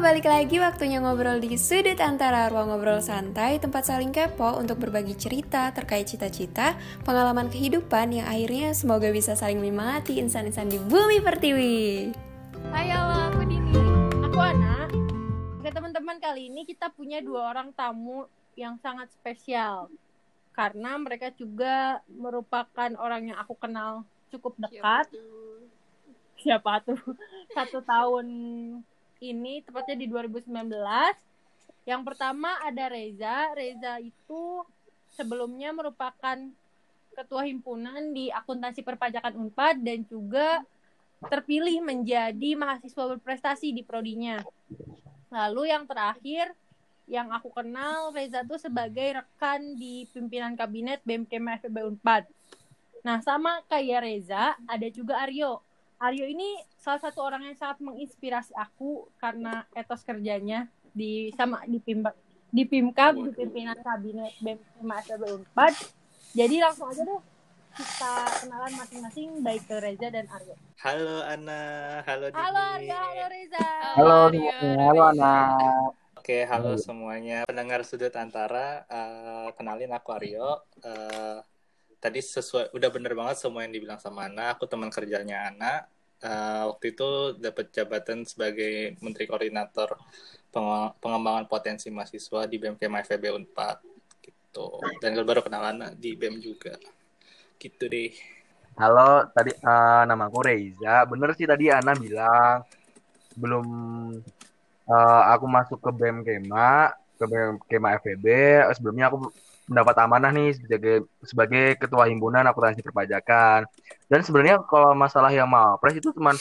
balik lagi waktunya ngobrol di sudut antara ruang ngobrol santai, tempat saling kepo untuk berbagi cerita terkait cita-cita, pengalaman kehidupan yang akhirnya semoga bisa saling menyemangati insan-insan di bumi pertiwi. Hai halo, aku Dini. Aku Ana. Oke teman-teman, kali ini kita punya dua orang tamu yang sangat spesial. Karena mereka juga merupakan orang yang aku kenal cukup dekat. Siapa tuh? Satu tahun ini, tepatnya di 2019. Yang pertama ada Reza. Reza itu sebelumnya merupakan ketua himpunan di akuntansi perpajakan Unpad dan juga terpilih menjadi mahasiswa berprestasi di prodinya. Lalu yang terakhir yang aku kenal Reza tuh sebagai rekan di pimpinan kabinet BMKM FEB Unpad. Nah, sama kayak Reza, ada juga Aryo. Aryo ini salah satu orang yang sangat menginspirasi aku karena etos kerjanya di sama di pim di Pimkab di pimpinan kabinet Unpad. Jadi langsung aja deh kita kenalan masing-masing baik ke Reza dan Aryo. Halo Ana, halo Dini. Halo Aryo, halo Reza. Halo semuanya, halo anak. Oke, halo semuanya. Pendengar sudut antara, uh, kenalin aku Aryo. Uh, tadi sesuai, udah bener banget semua yang dibilang sama Ana. Aku teman kerjanya Ana. Uh, waktu itu dapat jabatan sebagai Menteri Koordinator Peng Pengembangan Potensi Mahasiswa di BMKM FEB Unpad. Gitu. Dan baru kenal Ana di BEM juga. Gitu deh. Halo, tadi uh, nama aku Reza. Bener sih tadi Ana bilang belum uh, aku masuk ke BEM Kema, ke BEM Kema FEB. Sebelumnya aku mendapat amanah nih sebagai sebagai ketua himpunan akuntansi perpajakan. Dan sebenarnya kalau masalah yang Mapres itu cuma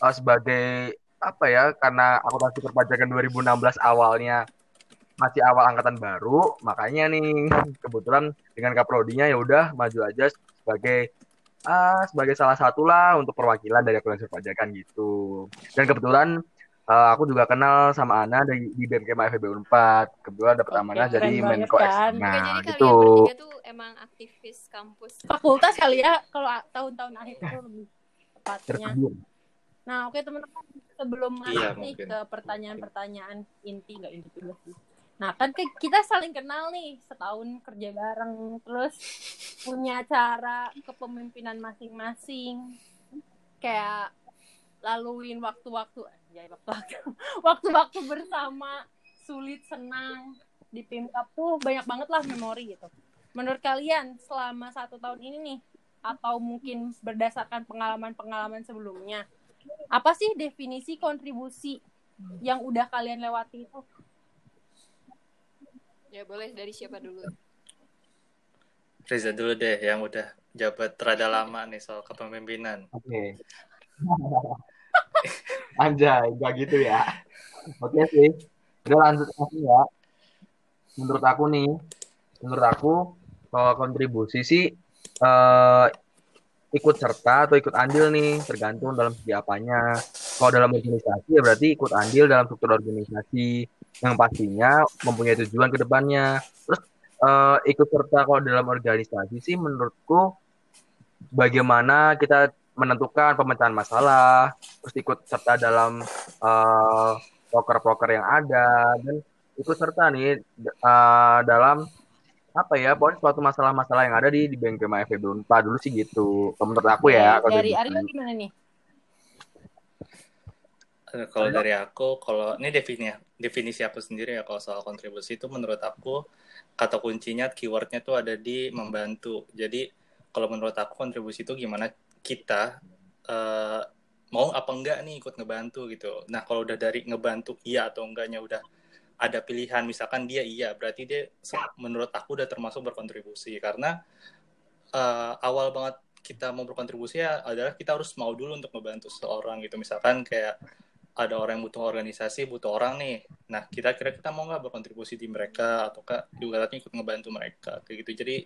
uh, sebagai apa ya? Karena akuntansi perpajakan 2016 awalnya masih awal angkatan baru, makanya nih kebetulan dengan kaprodinya ya udah maju aja sebagai uh, sebagai salah satu lah untuk perwakilan dari akuntansi perpajakan gitu. Dan kebetulan uh, aku juga kenal sama Ana dari di BMK FEB Unpad. Kebetulan dapat amanah jadi Menko kan? Oke, Nah, jadi gitu. kalian bertiga tuh emang aktivis kampus. Fakultas kali ya kalau tahun-tahun akhir itu lebih tepatnya. Nah, oke teman-teman, sebelum Iya, masuk nih ke pertanyaan-pertanyaan inti nggak inti juga sih. Nah, kan ke- kita saling kenal nih, setahun kerja bareng, terus punya cara kepemimpinan masing-masing. Kayak laluin waktu-waktu, ya waktu-waktu, waktu-waktu bersama, sulit, senang di Pimkap tuh banyak banget lah memori gitu. Menurut kalian selama satu tahun ini nih, atau mungkin berdasarkan pengalaman-pengalaman sebelumnya, apa sih definisi kontribusi yang udah kalian lewati itu? Ya boleh dari siapa dulu? Reza dulu deh yang udah jabat rada lama nih soal kepemimpinan. Oke. Anjay, enggak gitu ya. Oke sih. Udah lanjut aja ya. Menurut aku nih, menurut aku kalau kontribusi sih eh, ikut serta atau ikut andil nih, tergantung dalam segi apanya. Kalau dalam organisasi ya berarti ikut andil dalam struktur organisasi yang pastinya mempunyai tujuan ke depannya. Terus eh, ikut serta kalau dalam organisasi sih menurutku bagaimana kita menentukan pemecahan masalah, terus ikut serta dalam eh, proker-proker yang ada dan ikut serta nih eh, dalam apa ya pokoknya suatu masalah-masalah yang ada di di Bengkema FEB Unpad dulu sih gitu menurut aku ya kalau dari gitu. Aryo gimana nih? Eh, Kalau dari aku, kalau ini definisi definisi aku sendiri ya kalau soal kontribusi itu menurut aku kata kuncinya keywordnya tuh ada di membantu. Jadi kalau menurut aku kontribusi itu gimana kita eh, mau apa enggak nih ikut ngebantu gitu. Nah kalau udah dari ngebantu iya atau enggaknya udah ada pilihan misalkan dia iya berarti dia menurut aku udah termasuk berkontribusi. Karena eh, awal banget kita mau berkontribusi ya adalah kita harus mau dulu untuk membantu seseorang gitu. Misalkan kayak ada orang yang butuh organisasi butuh orang nih. Nah kita kira kita mau nggak berkontribusi di mereka ataukah ibaratnya ikut ngebantu mereka kayak gitu. Jadi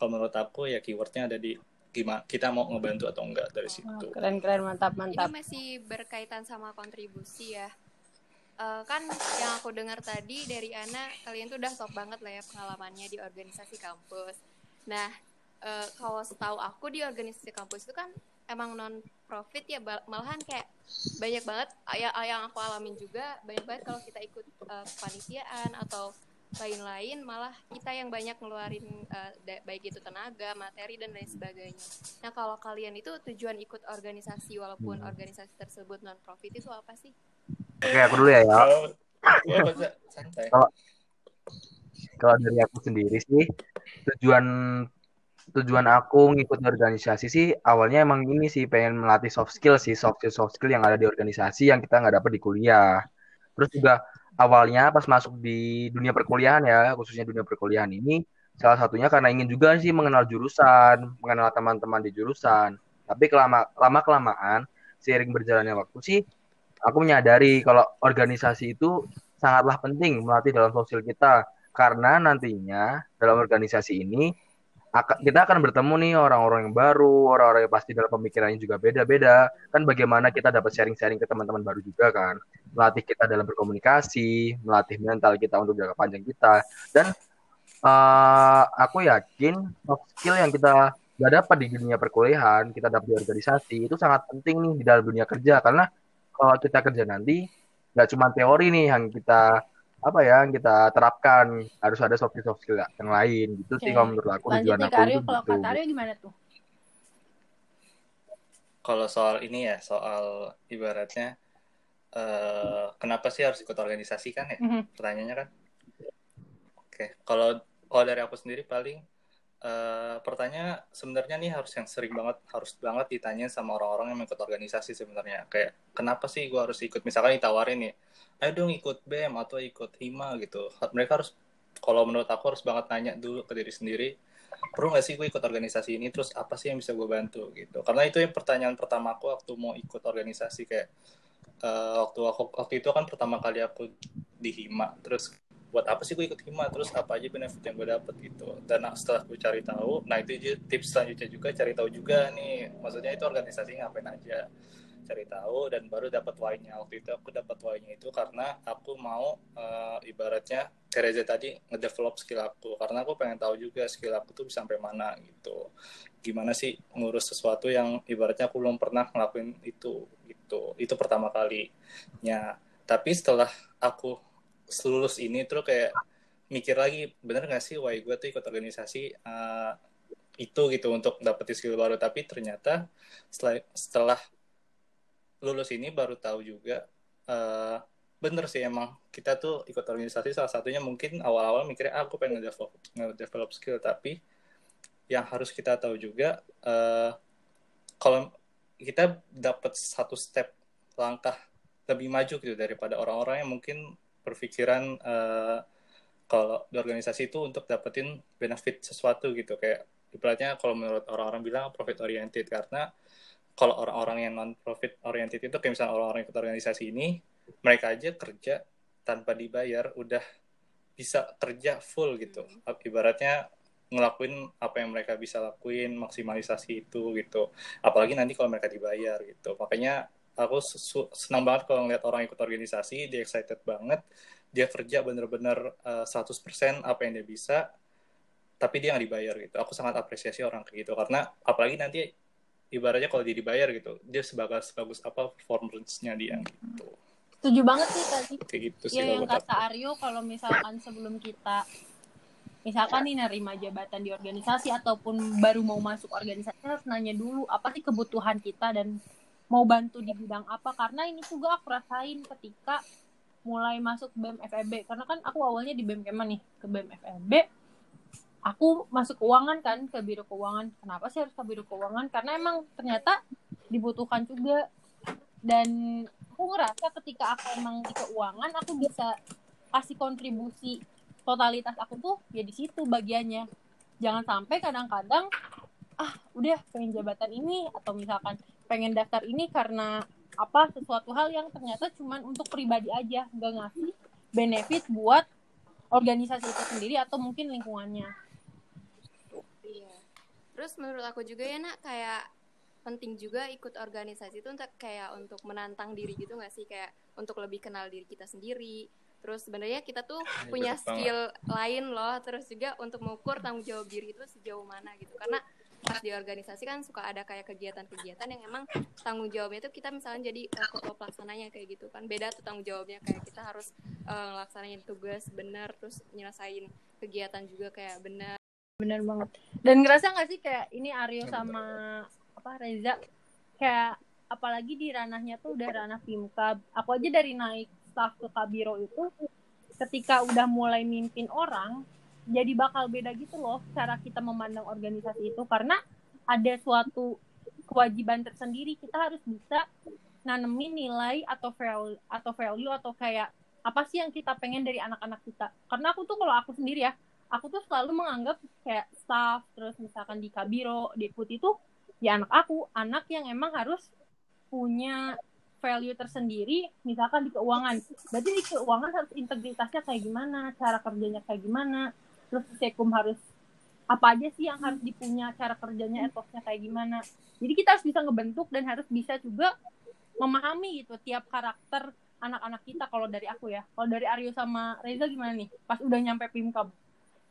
kalau menurut aku ya keywordnya ada di gimana kita mau ngebantu atau enggak dari Oh, situ keren-keren mantap Ini mantap. masih berkaitan sama kontribusi ya. Eh, kan yang aku dengar tadi dari Ana, kalian tuh udah top banget lah ya pengalamannya di organisasi kampus. Nah, eh, kalau setahu aku di organisasi kampus itu kan emang non profit ya malahan kayak banyak banget ya yang aku alamin juga banyak banget kalau kita ikut uh, kepanitiaan atau lain-lain malah kita yang banyak ngeluarin uh, baik itu tenaga, materi dan lain sebagainya. Nah, kalau kalian itu tujuan ikut organisasi walaupun Hmm. organisasi tersebut non profit itu apa sih? Oke, aku dulu ya, ya. Kalau. Kalau dari aku sendiri sih, tujuan tujuan aku ngikut organisasi sih awalnya emang ini sih pengen melatih soft skill sih soft skill soft skill yang ada di organisasi yang kita nggak dapat di kuliah. Terus juga awalnya pas masuk di dunia perkuliahan ya khususnya dunia perkuliahan ini salah satunya karena ingin juga sih mengenal jurusan, mengenal teman-teman di jurusan. Tapi kelama lama kelamaan seiring berjalannya waktu sih aku menyadari kalau organisasi itu sangatlah penting melatih dalam sosial kita karena nantinya dalam organisasi ini kita akan bertemu nih orang-orang yang baru, orang-orang yang pasti dalam pemikirannya juga beda-beda. Kan bagaimana kita dapat sharing-sharing ke teman-teman baru juga kan. Melatih kita dalam berkomunikasi, melatih mental kita untuk jangka panjang kita. Dan eh, aku yakin soft skill yang kita gak dapat di dunia perkuliahan, kita dapat di organisasi, itu sangat penting nih di dalam dunia kerja. Karena kalau kita kerja nanti, gak cuma teori nih yang kita apa ya yang kita terapkan harus ada soft skill soft skill yang lain gitu sih Oke. kalau menurut aku Lanjut tujuan aku Aryo, itu kalau gitu. kata Aryo gimana tuh? Kalau soal ini ya, soal ibaratnya eh kenapa sih harus ikut organisasi kan ya? Mhm. Pertanyaannya kan. Oke, kalau kalau dari aku sendiri paling eh pertanyaan sebenarnya nih harus yang sering banget harus banget ditanya sama orang-orang yang ikut organisasi sebenarnya. Kayak kenapa sih gua harus ikut? Misalkan ditawarin nih, ayo dong ikut BEM atau ikut HIMA gitu. Mereka harus kalau menurut aku harus banget nanya dulu ke diri sendiri perlu nggak sih gue ikut organisasi ini terus apa sih yang bisa gue bantu gitu karena itu yang pertanyaan pertama aku waktu mau ikut organisasi kayak eh, waktu aku waktu itu kan pertama kali aku di hima terus buat apa sih gue ikut hima terus apa aja benefit yang gue dapet gitu. Dan setelah gue cari tahu nah itu tips selanjutnya juga cari tahu juga nih. Maksudnya itu organisasi ngapain aja. Cari tahu dan baru dapat why-nya. Waktu itu aku dapat why-nya itu karena aku mau eh, ibaratnya Reza tadi ngedevelop skill aku. Karena aku pengen tahu juga skill aku tuh sampai mana gitu. Gimana sih ngurus sesuatu yang ibaratnya aku belum pernah ngelakuin itu gitu. Itu pertama kalinya. Tapi setelah aku lulus ini terus kayak mikir lagi bener gak sih why gue tuh ikut organisasi eh, itu gitu untuk dapetin skill baru? Tapi ternyata setelah, setelah lulus ini baru tahu juga eh, bener sih emang kita tuh ikut organisasi salah satunya mungkin awal-awal mikirnya ah, aku pengen ngedevelop ngedevelop skill. Tapi yang harus kita tahu juga eh, kalau kita dapat satu step langkah lebih maju gitu daripada orang-orang yang mungkin berpikiran eh, kalau di organisasi itu untuk dapetin benefit sesuatu gitu. Kayak ibaratnya kalau menurut orang-orang bilang profit oriented karena kalau orang-orang yang non profit oriented itu kayak misalnya orang-orang ikut organisasi ini mereka aja kerja tanpa dibayar udah bisa kerja full gitu. Ibaratnya ngelakuin apa yang mereka bisa lakuin maksimalisasi itu gitu. Apalagi nanti kalau mereka dibayar gitu. Makanya aku senang banget kalau ngeliat orang ikut organisasi dia excited banget dia kerja bener-bener uh, 100% apa yang dia bisa tapi dia nggak dibayar gitu aku sangat apresiasi orang kayak gitu karena apalagi nanti ibaratnya kalau dia dibayar gitu dia sebagus sebagus apa performance-nya dia gitu Setuju banget sih tadi. kayak gitu sih Ya yang kata aku. Aryo kalau misalkan sebelum kita misalkan nih nerima jabatan di organisasi ataupun baru mau masuk organisasi harus nanya dulu apa sih kebutuhan kita dan mau bantu di bidang apa karena ini juga aku rasain ketika mulai masuk BEM FEB karena kan aku awalnya di BEM Keman nih ke BEM FEB aku masuk keuangan kan ke biro keuangan. Kenapa sih harus ke biro keuangan? Karena emang ternyata dibutuhkan juga. Dan aku ngerasa ketika aku emang di keuangan aku bisa kasih kontribusi totalitas aku tuh ya di situ bagiannya. Jangan sampai kadang-kadang ah udah pengen jabatan ini atau misalkan pengen daftar ini karena apa sesuatu hal yang ternyata cuman untuk pribadi aja nggak ngasih benefit buat organisasi itu sendiri atau mungkin lingkungannya Iya. Terus menurut aku juga ya nak kayak penting juga ikut organisasi itu untuk kayak untuk menantang diri gitu nggak sih kayak untuk lebih kenal diri kita sendiri. Terus sebenarnya kita tuh Iya, punya skill lain loh. Terus juga untuk mengukur tanggung jawab diri itu sejauh mana gitu. Karena pas di organisasi kan suka ada kayak kegiatan-kegiatan yang emang tanggung jawabnya itu kita misalnya jadi uh, ketua pelaksananya kayak gitu kan. Beda tuh tanggung jawabnya kayak kita harus uh, ngelaksanain tugas benar terus nyelesain kegiatan juga kayak benar bener banget. Dan ngerasa nggak sih kayak ini Aryo sama apa Reza kayak apalagi di ranahnya tuh udah ranah Pimkab aku aja dari naik staff ke Kabiro itu ketika udah mulai mimpin orang jadi bakal beda gitu loh cara kita memandang organisasi itu. Karena ada suatu kewajiban tersendiri. Kita harus bisa nanemin nilai atau value atau value atau kayak apa sih yang kita pengen dari anak-anak kita. Karena aku tuh kalau aku sendiri ya aku tuh selalu menganggap kayak staff terus misalkan di kabiro di put itu ya anak aku anak yang emang harus punya value tersendiri misalkan di keuangan. Berarti di keuangan harus integritasnya kayak gimana cara kerjanya kayak gimana terus sekum harus apa aja sih yang harus dipunya cara kerjanya etosnya kayak gimana jadi kita harus bisa ngebentuk dan harus bisa juga memahami gitu tiap karakter anak-anak kita kalau dari aku ya kalau dari Aryo sama Reza gimana nih pas udah nyampe Pimkab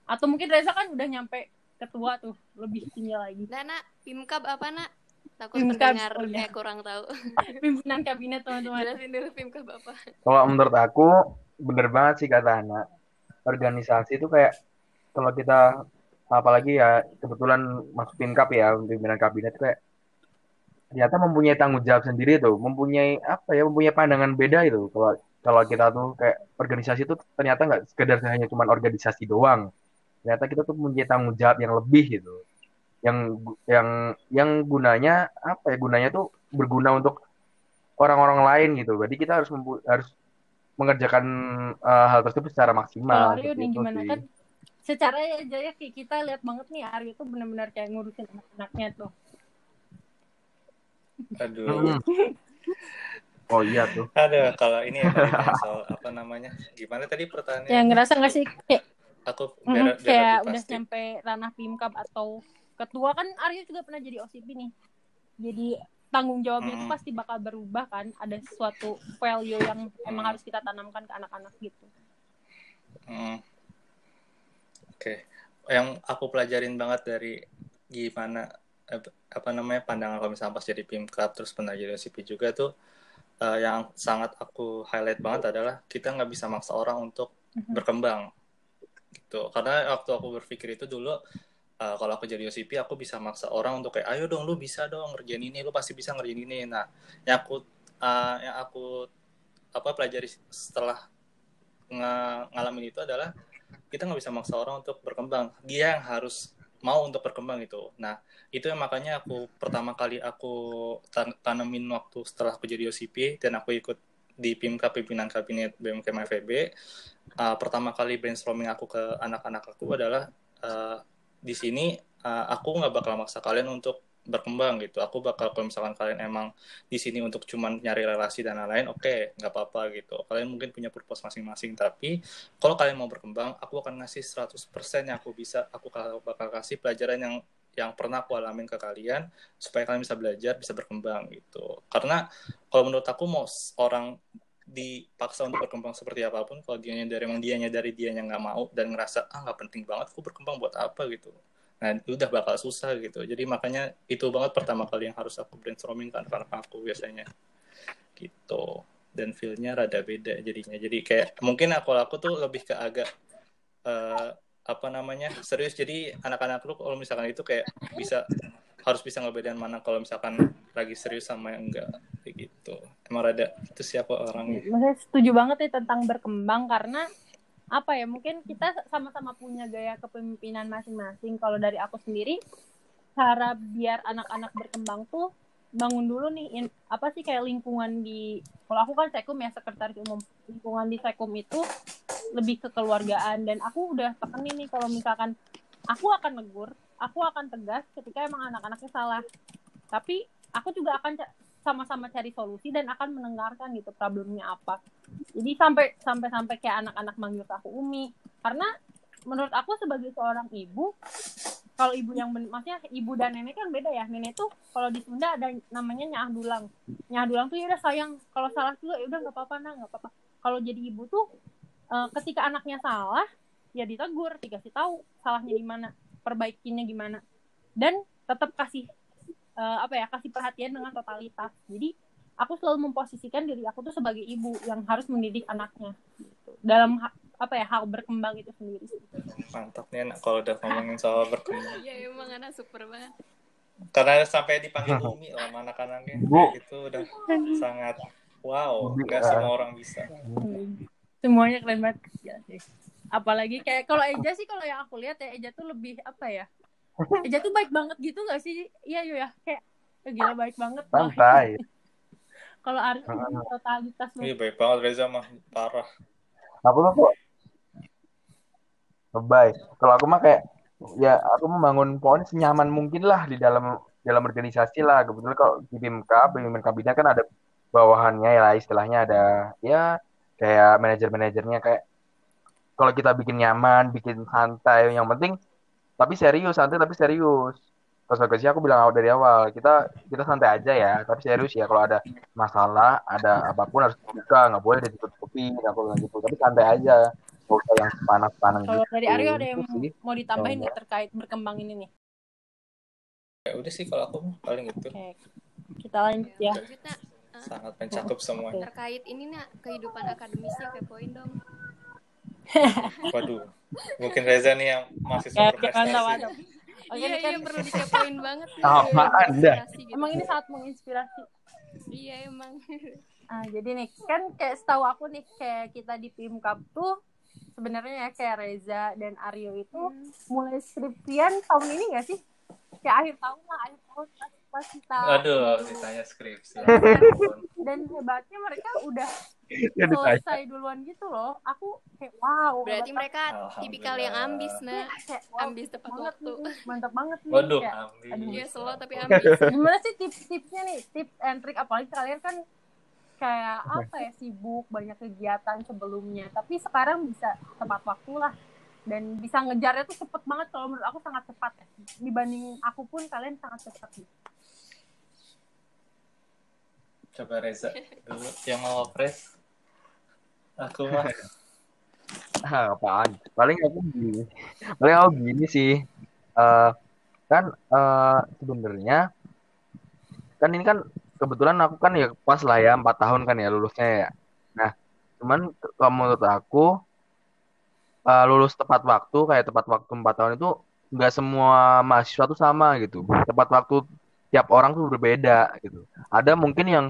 atau mungkin Reza kan udah nyampe ketua tuh lebih tinggi lagi Nah, nak, PIMKAB apa, nak? Takut PIMKAB, pendengar oh iya. eh, kurang tahu. pimpinan kabinet teman-teman Jelasin dulu PIMKAB apa. Kalau menurut aku bener banget sih kata Ana. Organisasi itu kayak kalau kita apalagi ya kebetulan masuk pinkap ya pimpinan kabinet kayak ternyata mempunyai tanggung jawab sendiri tuh, mempunyai apa ya, mempunyai pandangan beda itu. Kalau kalau kita tuh kayak organisasi itu ternyata nggak sekedar hanya cuma organisasi doang. Ternyata kita tuh mempunyai tanggung jawab yang lebih gitu. Yang yang yang gunanya apa ya? Gunanya tuh berguna untuk orang-orang lain gitu. Berarti kita harus harus mengerjakan uh, hal tersebut secara kalau maksimal. Nih itu gimana sih. kan secara aja ya kayak kita lihat banget nih Aryo tuh benar-benar kayak ngurusin anak-anaknya tuh Aduh. Hmm. Oh iya tuh. Ada kalau ini ya soal apa namanya? Gimana tadi pertanyaannya? yang ngerasa nggak sih kayak Aku mm, biar, biar kayak udah nyampe ranah pimkab atau ketua kan Aryo juga pernah jadi OSIP nih jadi tanggung jawabnya itu Mm. pasti bakal berubah kan ada sesuatu value yang emang Mm. harus kita tanamkan ke anak-anak gitu Hmm. Oke, yang aku pelajarin banget dari gimana apa namanya pandangan kalau misalnya pas jadi pimkap terus pernah jadi OCP juga tuh eh, yang sangat aku highlight banget adalah kita nggak bisa maksa orang untuk Mhm. berkembang gitu. Karena waktu aku berpikir itu dulu eh, kalau aku jadi OCP aku bisa maksa orang untuk kayak ayo dong lu bisa dong ngerjain ini lu pasti bisa ngerjain ini. Nah, yang aku eh, yang aku apa pelajari setelah nga- ngalamin itu adalah kita nggak bisa maksa orang untuk berkembang. Dia yang harus mau untuk berkembang itu nah itu yang makanya aku pertama kali aku tan- tanemin waktu setelah aku jadi OCP dan aku ikut di PIMKA pimpinan kabinet BMKM FEB uh, pertama kali brainstorming aku ke anak-anak aku adalah uh, di sini uh, aku nggak bakal maksa kalian untuk berkembang gitu. Aku bakal kalau misalkan kalian emang di sini untuk cuman nyari relasi dan lain-lain oke nggak apa-apa gitu. Kalian mungkin punya purpose masing-masing tapi kalau kalian mau berkembang aku akan ngasih 100% yang aku bisa aku bakal kasih pelajaran yang yang pernah aku alamin ke kalian supaya kalian bisa belajar bisa berkembang gitu. Karena kalau menurut aku mau orang dipaksa untuk berkembang seperti apa pun kalau dia dari emang dianya dari dianya nggak mau dan ngerasa ah nggak penting banget aku berkembang buat apa? gitu nah itu udah bakal susah gitu. Jadi makanya itu banget pertama kali yang harus aku brainstorming kan karena aku biasanya gitu. Dan feelnya rada beda jadinya. Jadi kayak mungkin aku aku tuh lebih ke agak eh, apa namanya serius. Jadi anak-anak lu kalau misalkan itu kayak bisa harus bisa ngebedain mana kalau misalkan lagi serius sama yang enggak kayak gitu. Emang rada itu siapa orangnya Maksudnya setuju banget nih tentang berkembang karena apa ya mungkin kita sama-sama punya gaya kepemimpinan masing-masing. Kalau dari aku sendiri cara biar anak-anak berkembang tuh bangun dulu nih in- apa sih kayak lingkungan di kalau aku kan sekum ya sekretaris umum. Lingkungan di sekum itu lebih kekeluargaan. Dan aku udah tekenin nih kalau misalkan aku akan negur aku akan tegas ketika emang anak-anaknya salah. Tapi aku juga akan sama-sama cari solusi dan akan mendengarkan gitu problemnya apa. Jadi sampai sampai sampai kayak anak-anak manggil aku umi karena menurut aku sebagai seorang ibu kalau ibu yang maksudnya ibu dan nenek kan beda ya. Nenek tuh kalau di Sunda ada namanya nyah dulang. Nyah dulang tuh ya udah sayang kalau salah juga ya udah nggak apa-apa nah nggak apa-apa. Kalau jadi ibu tuh eh, ketika anaknya salah ya ditegur dikasih tahu salahnya di mana perbaikinya gimana. Dan tetap kasih uh, apa ya kasih perhatian dengan totalitas. Jadi aku selalu memposisikan diri aku tuh sebagai ibu yang harus mendidik anaknya gitu. dalam apa ya hal berkembang itu sendiri mantap nih anak kalau udah ngomongin soal berkembang. Iya emang anak super banget. Karena sampai dipanggil Umi sama anak-anaknya. Itu udah sangat wow nggak semua orang bisa. Semuanya keren banget. Ya, sih. Apalagi kayak kalau Eja sih kalau yang aku lihat ya Eja tuh lebih apa ya Eja tuh baik banget gitu gak sih? Iya yuk ya kayak gila baik banget. Santai. Kalau Ari totalitas iya baik banget Reza mah. Parah. Aku tuh baik kalau aku mah kayak ya aku membangun pohon senyaman mungkin lah di dalam dalam organisasi lah. Kebetulan kalau di BMK pemimpin kabinet kan ada bawahannya ya istilahnya ada ya kayak manajer-manajernya kayak kalau kita bikin nyaman bikin santai yang penting tapi serius santai tapi serius. Pas organisasi aku bilang dari awal kita kita santai aja ya tapi serius ya kalau ada masalah ada apa pun harus buka nggak boleh ditutup tutupi nggak boleh gitu. Tapi santai aja nggak usah yang panas-panas kalau gitu. dari Aryo ada yang sih. mau ditambahin nggak terkait berkembang ini nih? Ya udah sih kalau aku paling itu. Oke. kita lanjut ya. Sangat mencakup semua terkait ini nak kehidupan akademisnya kepoin dong. Waduh mungkin Reza nih yang masih ya, berprestasi Oke, iya, kan... iya perlu dikepoin banget. Apa anda? Gitu. Emang ini sangat menginspirasi. Iya emang. Ah, jadi nih kan kayak setahu aku nih kayak kita di tim Cup tuh sebenarnya ya kayak Reza dan Aryo itu hmm. mulai skripsian tahun ini gak sih? Kayak akhir tahun lah, akhir tahun pas kita Aduh, ditanya skripsi. dan hebatnya mereka udah selesai duluan gitu loh. Aku kayak wow. Berarti mereka tipikal yang ambis, nah. Kayak, wow, ambis tepat waktu. Nih, mantap banget nih. Waduh, kayak, ambis. Aduh, iya slow tapi ambis. Gimana sih tips-tipsnya nih? Tips and trick apalagi kalian kan kayak apa ya sibuk banyak kegiatan sebelumnya tapi sekarang bisa tepat waktu lah dan bisa ngejarnya tuh cepet banget kalau menurut aku sangat cepat ya dibanding aku pun kalian sangat cepat nih coba Reza dulu yang mau press aku mah ah, apaan paling aku gini paling aku gini sih uh, kan uh, sebenarnya kan ini kan kebetulan aku kan ya pas lah ya empat tahun kan ya lulusnya ya. Nah, cuman kalau menurut aku uh, lulus tepat waktu kayak tepat waktu empat tahun itu nggak semua mahasiswa tuh sama gitu. Tepat waktu tiap orang tuh berbeda gitu. Ada mungkin yang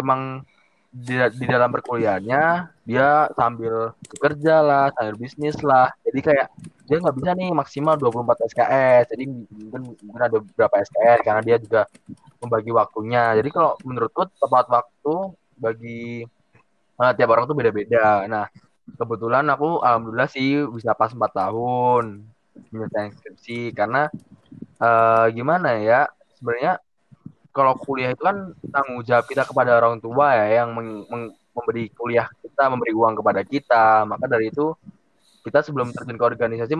emang di, di dalam perkuliahannya dia sambil bekerja lah, sambil bisnis lah. Jadi kayak dia nggak bisa nih maksimal 24 SKS. Jadi mungkin mungkin ada beberapa SKS karena dia juga membagi waktunya. Jadi kalau menurutku tepat waktu bagi uh, tiap orang tuh beda-beda. Nah, kebetulan aku alhamdulillah sih bisa pas 4 tahun menyelesaikan skripsi karena uh, gimana ya? Sebenarnya kalau kuliah itu kan tanggung jawab kita kepada orang tua ya yang meng, meng, memberi kuliah kita, memberi uang kepada kita. Maka dari itu kita sebelum terjun ke organisasi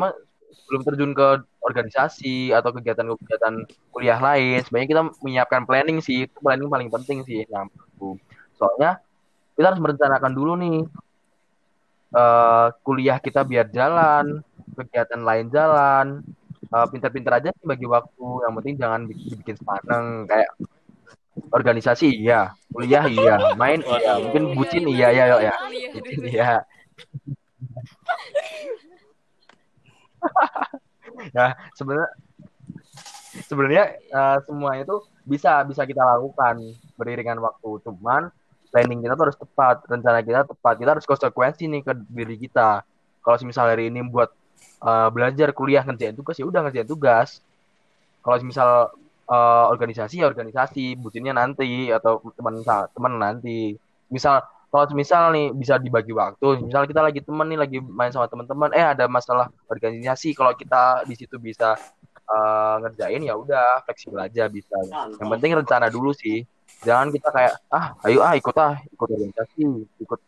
sebelum terjun ke organisasi atau kegiatan-kegiatan kuliah lain, sebenarnya kita menyiapkan planning sih. Itu planning paling penting sih. Nah, soalnya kita harus merencanakan dulu nih uh, kuliah kita biar jalan, kegiatan lain jalan, uh, pintar-pintar aja sih bagi waktu. Yang penting jangan bikin, bikin sepaneng. Kayak organisasi iya. Kuliah iya. Main iya. Mungkin bucin iya ya. ya bucin iya. Ya sebenarnya sebenarnya uh, semua itu bisa bisa kita lakukan. Beriringan waktu. Cuman planning kita tuh harus tepat. Rencana kita tepat. Kita harus konsekuensi nih ke diri kita. Kalau misal hari ini buat uh, belajar kuliah ngerjain tugas ya udah ngerjain tugas. Kalau misal uh, organisasi ya organisasi bucinnya nanti atau teman teman nanti. Misal kalau misal nih bisa dibagi waktu. Misal kita lagi temen nih lagi main sama teman-teman eh ada masalah organisasi kalau kita di situ bisa uh, ngerjain ya udah fleksibel aja bisa. Yang penting rencana dulu sih. Jangan kita kayak ah ayo ah ikut ah ikut organisasi ikut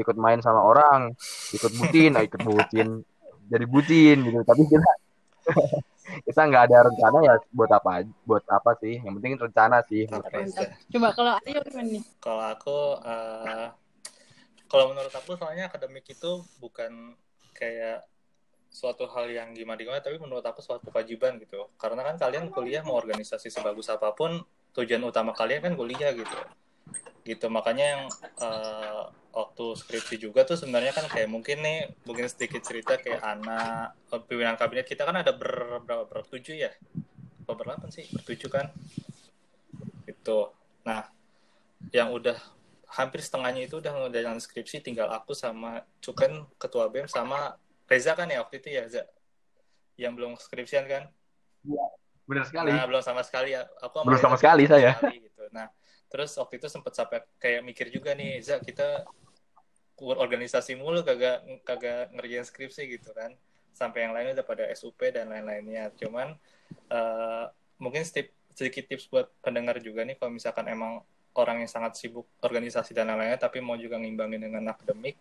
ikut main sama orang ikut bucin ah, ikut bucin jadi bucin gitu. Tapi kita kita nggak ada rencana ya buat apa buat apa sih. Yang penting rencana sih coba kalau Ayo gimana nih? Kalau aku uh, kalau menurut aku soalnya akademik itu bukan kayak suatu hal yang gimana gimana tapi menurut aku suatu kewajiban gitu. Karena kan kalian kuliah mau organisasi sebagus apa pun tujuan utama kalian kan kuliah gitu gitu makanya yang uh, waktu skripsi juga tuh sebenarnya kan kayak mungkin nih mungkin sedikit cerita kayak anak pimpinan kabinet kita kan ada ber, berapa bertujuh ya? Berapa sih? Bertujuh kan? Itu nah yang udah hampir setengahnya itu udah udah yang skripsi tinggal aku sama Cuken ketua BEM sama Reza kan ya waktu itu ya Reza? Yang belum skripsian kan? Iya benar sekali. Nah belum sama sekali ya. Aku belum sama sekali saya. sekali, gitu. Terus waktu itu sempat sampai kayak mikir juga nih Za kita organisasi mulu kagak kagak ngerjain skripsi gitu kan. Sampai yang lainnya udah pada SUP dan lain-lainnya. Cuman uh, mungkin sedikit, sedikit tips buat pendengar juga nih kalau misalkan emang orang yang sangat sibuk organisasi dan lain-lainnya tapi mau juga ngimbangin dengan akademik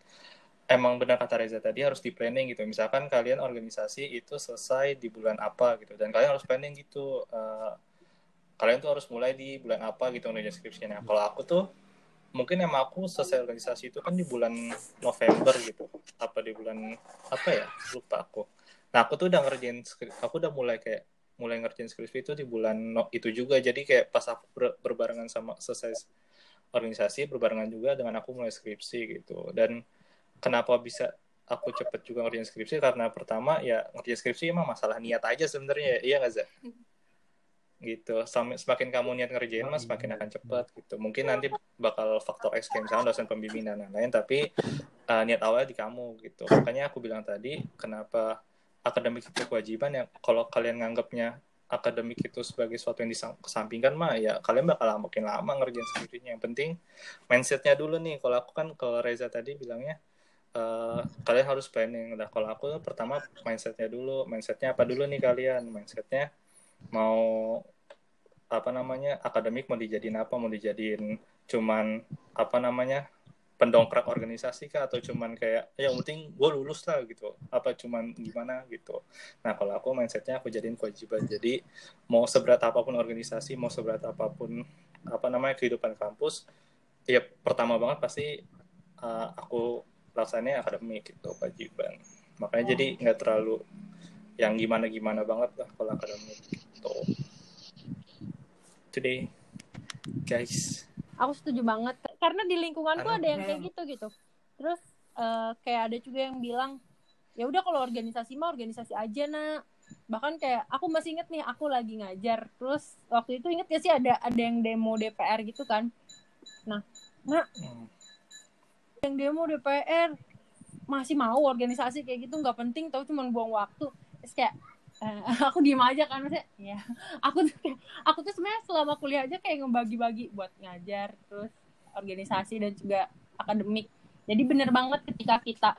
emang benar kata Reza tadi harus di planning gitu. Misalkan kalian organisasi itu selesai di bulan apa gitu dan kalian harus planning gitu uh, kalian tuh harus mulai di bulan apa gitu ngerjain skripsinya kalau aku tuh mungkin emang aku selesai organisasi itu kan di bulan November gitu. Apa di bulan apa ya? Lupa aku. Nah aku tuh udah ngerjain aku udah mulai kayak mulai ngerjain skripsi itu di bulan no, itu juga. Jadi kayak pas aku ber, berbarengan sama selesai organisasi berbarengan juga dengan aku mulai skripsi gitu. Dan kenapa bisa aku cepet juga ngerjain skripsi? Karena pertama ya ngerjain skripsi emang masalah niat aja sebenarnya. Iya nggak Zah? Gitu. Semakin kamu niat ngerjain mas semakin akan cepat gitu. Mungkin nanti bakal faktor X kayak misalnya dosen pembimbingan dan lain-lain tapi uh, niat awalnya di kamu gitu. Makanya aku bilang tadi kenapa akademik itu kewajiban ya? Kalau kalian nganggapnya akademik itu sebagai sesuatu yang disampingkan mah ya kalian bakal makin lama ngerjain skripsinya yang penting mindsetnya dulu nih. Kalau aku kan kalau Reza tadi bilangnya uh, kalian harus planning. Udah kalau aku pertama mindsetnya dulu. Mindsetnya apa dulu nih kalian? Mindsetnya mau apa namanya akademik mau dijadiin apa mau dijadiin cuman apa namanya pendongkrak organisasi kah atau cuman kayak ya, yang penting gue lulus lah gitu. Apa cuman gimana gitu. Nah kalau aku mindsetnya aku jadiin kewajiban. Jadi mau seberat apa pun organisasi mau seberat apa pun apa namanya kehidupan kampus ya pertama banget pasti uh, aku laksanain akademik gitu kewajiban. Makanya jadi nggak terlalu yang gimana gimana banget lah kalau akademik gitu today guys. Aku setuju banget. Karena di lingkunganku ada yang kayak gitu gitu. Terus uh, kayak ada juga yang bilang ya udah kalau organisasi mah organisasi aja nak. Bahkan kayak aku masih inget nih aku lagi ngajar. Terus waktu itu inget ya sih ada ada yang demo DPR gitu kan? Nah nah hmm. yang demo DPR masih mau organisasi kayak gitu nggak penting tau cuma buang waktu terus kayak uh, aku diem aja kan maksudnya ya aku tuh aku tuh sebenarnya selama kuliah aja kayak ngebagi-bagi buat ngajar terus organisasi dan juga akademik. Jadi bener banget ketika kita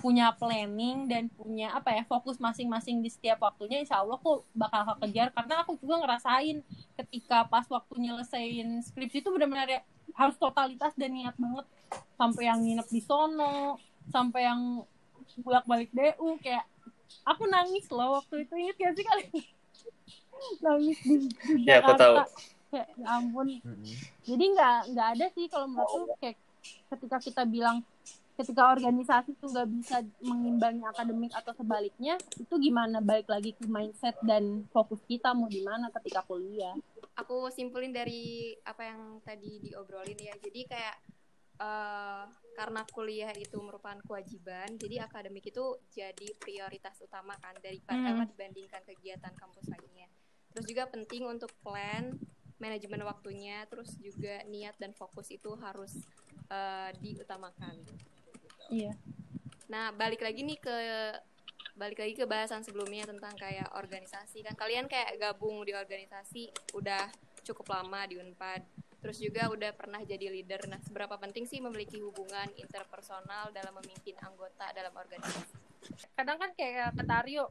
punya planning dan punya apa ya fokus masing-masing di setiap waktunya insya Allah aku bakal kejar. Karena aku juga ngerasain ketika pas waktu nyelesain skripsi itu benar-benar ya, harus totalitas dan niat banget. Sampai yang nginep di sono sampai yang bolak-balik DU kayak aku nangis loh waktu itu inget gak sih kali? Nangis di, di ya, Jakarta. aku tahu. kayak ya ampun. Jadi nggak nggak ada sih kalau menurutku kayak ketika kita bilang ketika organisasi tuh nggak bisa mengimbangi akademik atau sebaliknya itu gimana? Balik lagi ke mindset dan fokus kita mau di mana ketika kuliah. Aku simpulin dari apa yang tadi diobrolin ya. Jadi kayak uh, karena kuliah itu merupakan kewajiban, jadi akademik itu jadi prioritas utama kan daripada hmm. dibandingkan kegiatan kampus lainnya. Terus juga penting untuk plan manajemen waktunya, terus juga niat dan fokus itu harus uh, diutamakan. Iya. Nah, balik lagi nih ke balik lagi ke bahasan sebelumnya tentang kayak organisasi kan kalian kayak gabung di organisasi udah cukup lama di Unpad terus juga udah pernah jadi leader. Nah, seberapa penting sih memiliki hubungan interpersonal dalam memimpin anggota dalam organisasi? Kadang kan kayak kata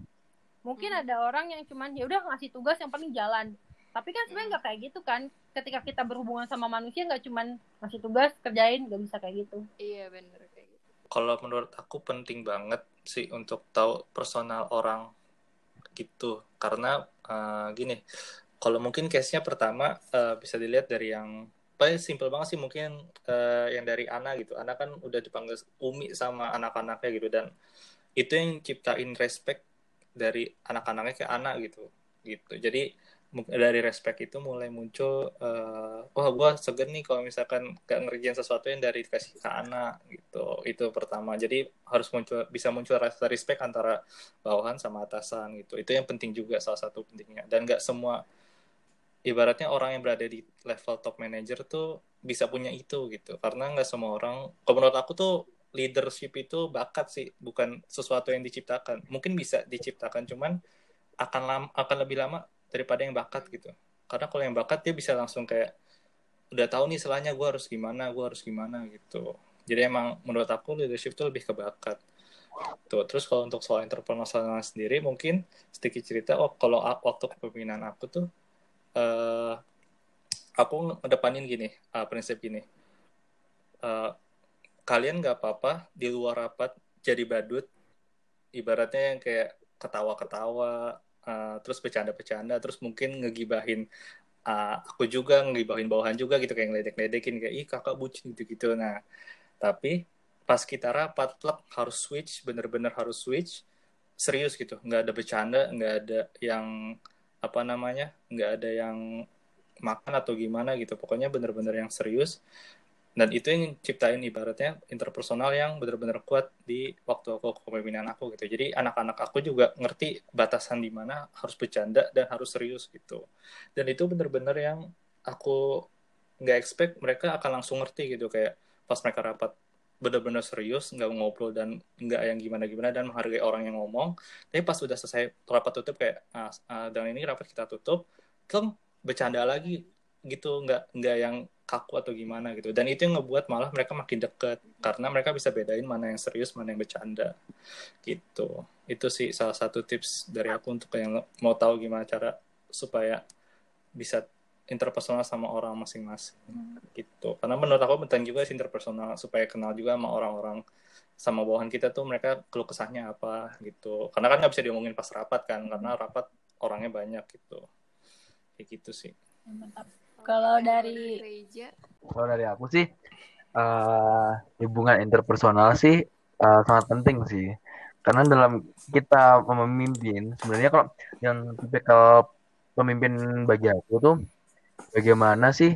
mungkin hmm. ada orang yang cuman ya udah ngasih tugas yang penting jalan. Tapi kan sebenarnya nggak hmm. kayak gitu kan. Ketika kita berhubungan sama manusia nggak cuman ngasih tugas kerjain nggak bisa kayak gitu. Iya benar kayak gitu. Kalau menurut aku penting banget sih untuk tahu personal orang gitu karena uh, gini kalau mungkin case-nya pertama uh, bisa dilihat dari yang paling simple banget sih mungkin uh, yang dari Ana gitu. Ana kan udah dipanggil Umi sama anak-anaknya gitu dan itu yang ciptain respect dari anak-anaknya ke anak gitu gitu. Jadi dari respect itu mulai muncul uh, wah gue segan nih kalau misalkan gak ngerjain sesuatu yang dari dikasih ke anak gitu. Itu pertama. Jadi harus muncul bisa muncul rasa respect antara bawahan sama atasan gitu. Itu yang penting juga salah satu pentingnya. Dan gak semua ibaratnya orang yang berada di level top manager tuh bisa punya itu gitu. Karena nggak semua orang kalau menurut aku tuh leadership itu bakat sih bukan sesuatu yang diciptakan. Mungkin bisa diciptakan cuman akan lama, akan lebih lama daripada yang bakat gitu. Karena kalau yang bakat dia bisa langsung kayak udah tahu nih selanya gue harus gimana gue harus gimana gitu. Jadi emang menurut aku leadership itu lebih ke bakat. Tuh terus kalau untuk soal interpersonal sendiri mungkin sedikit cerita oh kalau waktu kepemimpinan aku tuh uh, aku ngedepanin gini uh, prinsip gini. Uh, kalian nggak apa-apa di luar rapat jadi badut ibaratnya yang kayak ketawa-ketawa uh, terus bercanda-bercanda terus mungkin ngegibahin uh, aku juga ngegibahin bawahan juga gitu kayak ngeledek-ledekin kayak ih kakak bucin gitu-gitu. Nah tapi pas kita rapat plek harus switch bener-bener harus switch serius gitu. Nggak ada bercanda nggak ada yang apa namanya nggak ada yang makan atau gimana gitu. Pokoknya bener-bener yang serius. Dan itu yang ciptain ibaratnya interpersonal yang benar-benar kuat di waktu aku kepemimpinan aku gitu. Jadi anak-anak aku juga ngerti batasan di mana harus bercanda dan harus serius gitu. Dan itu benar-benar yang aku nggak expect mereka akan langsung ngerti gitu. Kayak pas mereka rapat benar-benar serius nggak ngobrol dan nggak yang gimana-gimana dan menghargai orang yang ngomong. Tapi pas sudah selesai rapat tutup kayak ah, ah, dan ini rapat kita tutup terus bercanda lagi gitu. Nggak nggak yang kaku atau gimana gitu. Dan itu yang ngebuat malah mereka makin deket karena mereka bisa bedain mana yang serius mana yang bercanda gitu. Itu sih salah satu tips dari aku untuk yang mau tahu gimana cara supaya bisa interpersonal sama orang masing-masing. Gitu. Karena menurut aku penting juga sih interpersonal supaya kenal juga sama orang-orang sama bawahan kita tuh mereka keluh kesahnya apa gitu. Karena kan nggak bisa diomongin pas rapat kan karena rapat orangnya banyak gitu. Kayak gitu sih. Mantap. Kalau dari kalau dari aku sih uh, hubungan interpersonal sih uh, sangat penting sih. Karena dalam kita memimpin sebenarnya kalau yang tipikal pemimpin bagi aku tuh bagaimana sih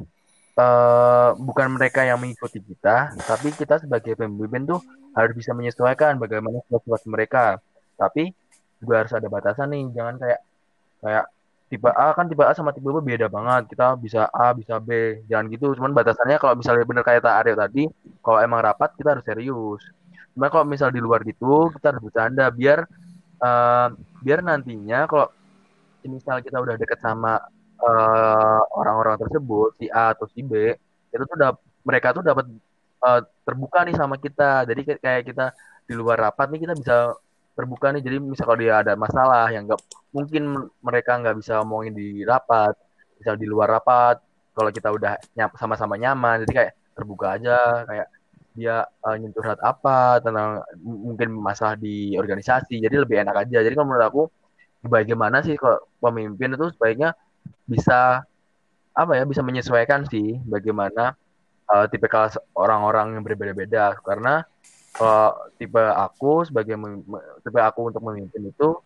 uh, bukan mereka yang mengikuti kita, tapi kita sebagai pemimpin tuh harus bisa menyesuaikan bagaimana sifat mereka. Tapi juga harus ada batasan nih, jangan kayak kayak tipe A kan tipe A sama tipe B beda banget. Kita bisa A, bisa B. Jangan gitu. Cuman batasannya kalau misalnya bener kayak tak Aryo tadi, kalau emang rapat kita harus serius. Cuman kalau misal di luar gitu, kita harus bercanda biar uh, biar nantinya kalau misal kita udah deket sama uh, orang-orang tersebut, si A atau si B, itu tuh udah mereka tuh dapat uh, terbuka nih sama kita. Jadi kayak kita di luar rapat nih kita bisa terbuka nih. Jadi misal kalau dia ada masalah yang nggak mungkin mereka nggak bisa omongin di rapat. Misal di luar rapat kalau kita udah sama-sama nyaman jadi kayak terbuka aja. Kayak dia uh, nyentuh apa tentang mungkin masalah di organisasi jadi lebih enak aja. Jadi kalau menurut aku bagaimana sih kalau pemimpin itu sebaiknya bisa apa ya bisa menyesuaikan sih bagaimana uh, tipikal orang-orang yang berbeda-beda karena kalau tipe aku sebagai tipe aku untuk memimpin itu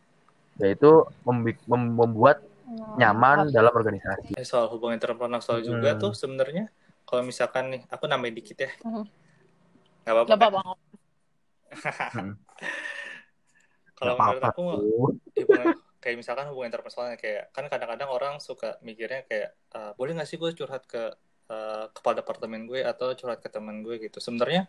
yaitu mem membuat nyaman dalam organisasi. Soal hubungan interpersonal hmm. juga tuh sebenarnya kalau misalkan nih aku nambahin dikit ya. Hmm. Gak apa-apa. Gak apa-apa. Hmm. kalau menurut aku hubungan, kayak misalkan hubungan interpersonal kayak kan kadang-kadang orang suka mikirnya kayak uh, boleh nggak sih gue curhat ke uh, kepala departemen gue atau curhat ke teman gue? Gitu. Sebenarnya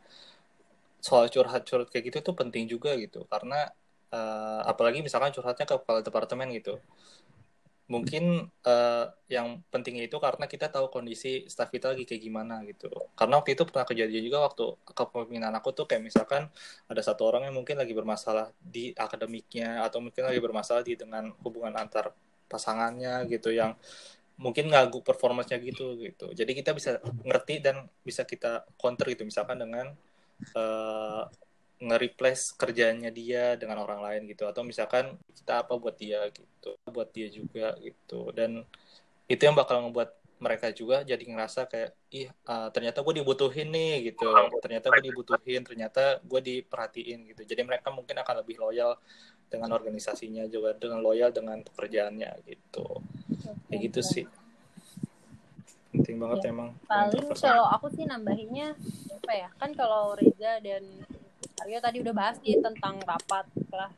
soal curhat-curhat kayak gitu tuh penting juga gitu. Karena uh, apalagi misalkan curhatnya ke kepala departemen gitu mungkin uh, yang pentingnya itu karena kita tahu kondisi staff kita lagi kayak gimana gitu. Karena waktu itu pernah kejadian juga waktu kepemimpinan aku tuh kayak misalkan ada satu orang yang mungkin lagi bermasalah di akademiknya atau mungkin lagi bermasalah di dengan hubungan antar pasangannya gitu yang mungkin ngagu performanya gitu gitu. Jadi kita bisa ngerti dan bisa kita counter gitu. Misalkan dengan uh, nge-replace kerjanya dia dengan orang lain gitu. Atau misalkan kita apa buat dia? gitu. Buat dia juga gitu. Dan itu yang bakal ngebuat mereka juga jadi ngerasa kayak ih uh, ternyata gue dibutuhin nih gitu. Ternyata gue dibutuhin ternyata gue diperhatiin gitu. Jadi mereka mungkin akan lebih loyal dengan organisasinya juga dengan loyal dengan pekerjaannya gitu. Kayak gitu sih. Penting banget Ya, emang paling kalau aku sih nambahinnya apa ya kan kalau Reza dan Aryo tadi udah bahas nih tentang rapat lah.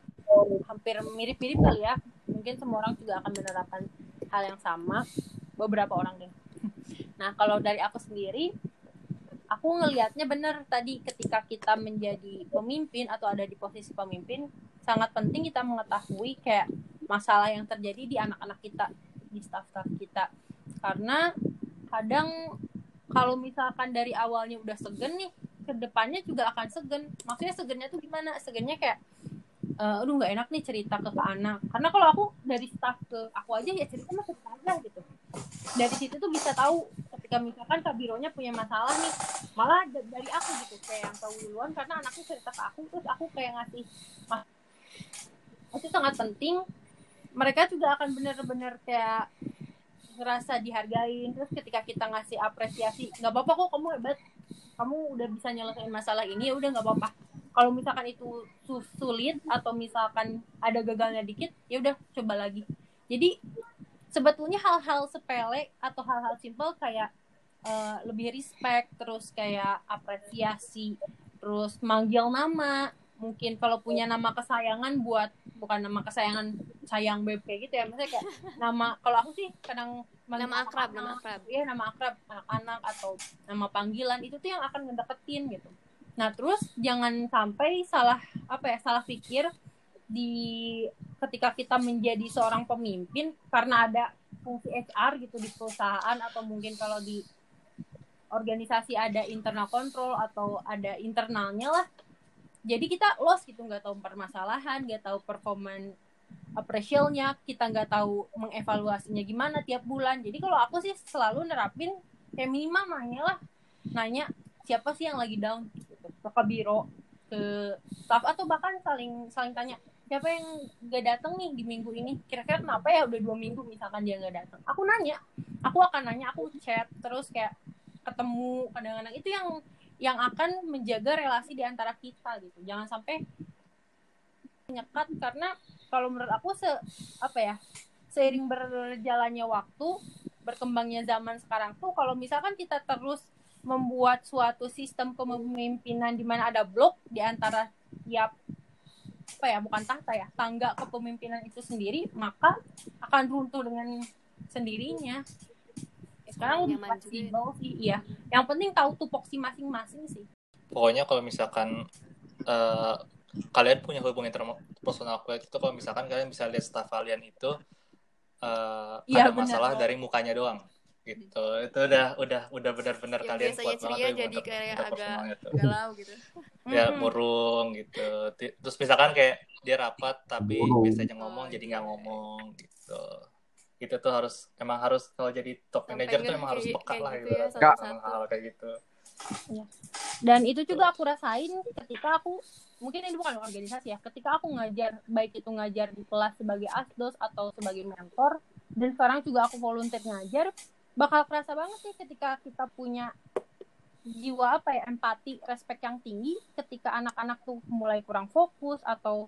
Hampir mirip-mirip kali ya. Mungkin semua orang juga akan menerapkan hal yang sama. Beberapa orang deh. Nah kalau dari aku sendiri aku ngelihatnya bener tadi ketika kita menjadi pemimpin atau ada di posisi pemimpin sangat penting kita mengetahui kayak masalah yang terjadi di anak-anak kita di staff-staff kita. Karena kadang kalau misalkan dari awalnya udah segen nih ke depannya juga akan segen maksudnya segennya tuh gimana? Segennya kayak eh aduh nggak enak nih cerita ke, ke anak. Karena kalau aku dari staff ke aku aja ya cerita mah aja gitu. Dari situ tuh bisa tahu ketika misalkan kabironya punya masalah nih malah da- dari aku gitu kayak yang tahu duluan. Karena anakku cerita ke aku terus aku kayak ngasih mas itu sangat penting. Mereka juga akan bener-bener kayak ngerasa dihargain. Terus ketika kita ngasih apresiasi nggak apa-apa kok kamu hebat kamu udah bisa nyelesain masalah ini ya udah nggak apa-apa. Kalau misalkan itu su- sulit atau misalkan ada gagalnya dikit ya udah coba lagi. Jadi sebetulnya hal-hal sepele atau hal-hal simple kayak eh, lebih respect terus kayak apresiasi terus manggil nama mungkin kalau punya nama kesayangan buat bukan nama kesayangan sayang beb kayak gitu ya. Maksudnya kayak nama kalau aku sih kadang Nama akrab, nama akrab. iya nama akrab anak-anak atau nama panggilan itu tuh yang akan ngedeketin gitu. Nah terus jangan sampai salah apa ya salah pikir di ketika kita menjadi seorang pemimpin karena ada fungsi HR gitu di perusahaan atau mungkin kalau di organisasi ada internal control atau ada internalnya lah jadi kita lost gitu nggak tahu permasalahan nggak tahu performan appracialnya kita nggak tahu mengevaluasinya gimana tiap bulan. Jadi kalau aku sih selalu nerapin kayak minimal nanya lah nanya siapa sih yang lagi down gitu. ke biro ke staff atau bahkan saling saling tanya siapa yang gak datang nih di minggu ini? Kira-kira kenapa ya udah dua minggu misalkan dia nggak datang aku nanya aku akan nanya aku chat terus kayak ketemu kadang-kadang. Itu yang yang akan menjaga relasi di antara kita gitu. Jangan sampai menyekat karena kalau menurut aku se apa ya seiring berjalannya waktu berkembangnya zaman sekarang tuh kalau misalkan kita terus membuat suatu sistem kepemimpinan di mana ada blok di antara tiap apa ya bukan tahta ya tangga kepemimpinan itu sendiri maka akan runtuh dengan sendirinya sekarang lebih Nyaman juga ya. fleksibel sih iya. Yang penting tahu tupoksi masing-masing sih. Pokoknya kalau misalkan eh, kalian punya hubungan interpersonal kuat itu kalau misalkan kalian bisa lihat staff kalian itu eh, Iya, ada benar. masalah dari mukanya doang gitu. Itu udah udah udah benar-benar Yang kalian kuat banget jadi kayak tuh. galau gitu. Ya murung gitu. Terus misalkan kayak dia rapat tapi biasanya ngomong Oh, jadi nggak ngomong gitu itu tuh harus emang harus kalau jadi top Sampai manager tuh emang harus peka kayak lah gitu gitu ya, sama satu-satu. hal kayak gitu dan itu juga aku rasain ketika aku mungkin ini bukan organisasi ya ketika aku ngajar baik itu ngajar di kelas sebagai asdos atau sebagai mentor dan sekarang juga aku volunteer ngajar bakal kerasa banget sih ketika kita punya jiwa apa ya empati respect yang tinggi ketika anak-anak tuh mulai kurang fokus atau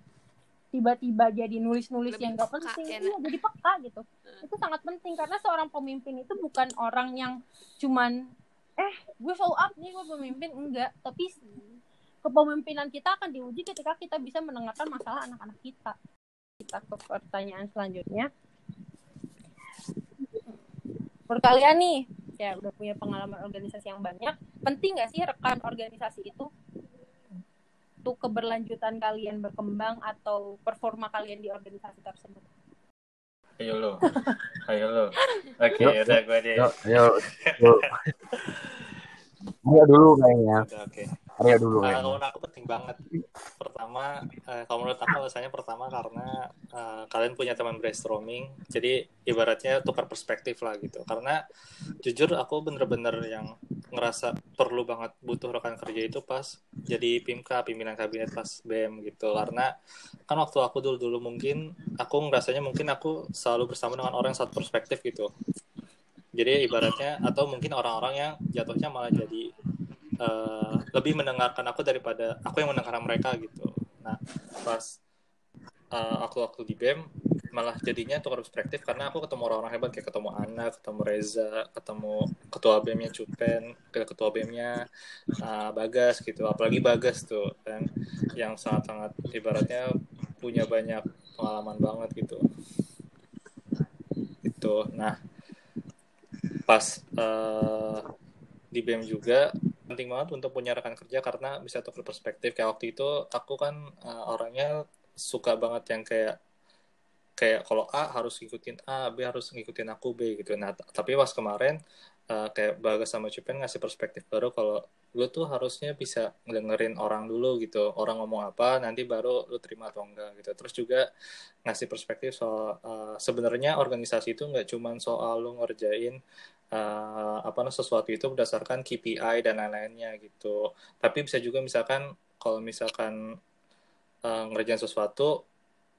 tiba-tiba jadi nulis-nulis yang gak penting. ya, iya jadi peka gitu. Itu sangat penting karena seorang pemimpin itu bukan orang yang cuman eh gue follow up nih gue pemimpin. Enggak. Tapi kepemimpinan kita akan diuji ketika kita bisa mendengarkan masalah anak-anak kita. Kita ke pertanyaan selanjutnya. Menurut kalian nih ya udah punya pengalaman organisasi yang banyak penting gak sih rekan organisasi itu untuk keberlanjutan kalian berkembang atau performa kalian di organisasi tersebut? Ayo lo. Ayo lo. Oke Yuk, udah gue deh. Yuk, yuk, yuk. Arya dulu kayaknya. Oke Arya dulu Uh, kalau menurut aku penting banget. Pertama, uh, kalau menurut aku alasannya pertama karena uh, kalian punya teman brainstorming, jadi ibaratnya tukar perspektif lah gitu. Karena jujur aku bener-bener yang ngerasa perlu banget butuh rekan kerja itu pas jadi PIMK, pimpinan kabinet pas BM gitu. Karena kan waktu aku dulu-dulu mungkin aku ngerasanya mungkin aku selalu bersama dengan orang yang satu perspektif gitu. jadi ibaratnya atau mungkin orang-orang yang jatuhnya malah jadi uh, lebih mendengarkan aku daripada aku yang mendengarkan mereka gitu nah pas uh, aku waktu di BEM malah jadinya tukar perspektif karena aku ketemu orang-orang hebat kayak ketemu Ana, ketemu Reza, ketemu ketua BEM-nya Cupen, ketua BEM-nya uh, Bagas gitu. Apalagi Bagas tuh kan yang sangat-sangat ibaratnya punya banyak pengalaman banget gitu. Itu. Nah, pas uh, di BEM juga penting banget untuk punya rekan kerja karena bisa tukar perspektif kayak waktu itu aku kan uh, orangnya suka banget yang kayak kayak kalau A harus ngikutin A, B harus ngikutin aku B gitu. Nah, tapi pas kemarin uh, kayak Bagas sama Cupen ngasih perspektif baru kalau lu tuh harusnya bisa ngedengerin orang dulu gitu. Orang ngomong apa, nanti baru lu terima atau enggak gitu. Terus juga ngasih perspektif soal uh, sebenarnya organisasi itu nggak cuma soal lu ngerjain uh, apa sesuatu itu berdasarkan KPI dan lain-lainnya gitu. Tapi bisa juga misalkan kalau misalkan uh, ngerjain sesuatu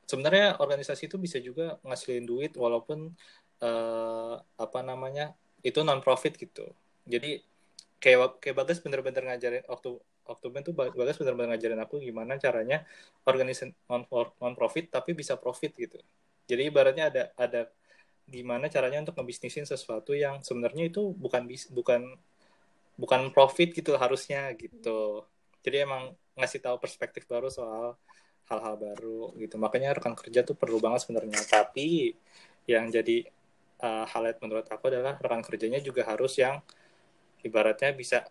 sebenarnya organisasi itu bisa juga ngasilin duit walaupun uh, apa namanya itu non profit gitu jadi kayak kayak bagas bener-bener ngajarin waktu waktu itu bagas bener-bener ngajarin aku gimana caranya organisasi non non profit tapi bisa profit gitu. Jadi ibaratnya ada ada gimana caranya untuk ngebisnisin sesuatu yang sebenarnya itu bukan bis bukan bukan profit gitu harusnya gitu. Jadi emang ngasih tahu perspektif baru soal hal-hal baru gitu. Makanya rekan kerja tuh perlu banget sebenarnya. Tapi yang jadi uh, highlight menurut aku adalah rekan kerjanya juga harus yang ibaratnya bisa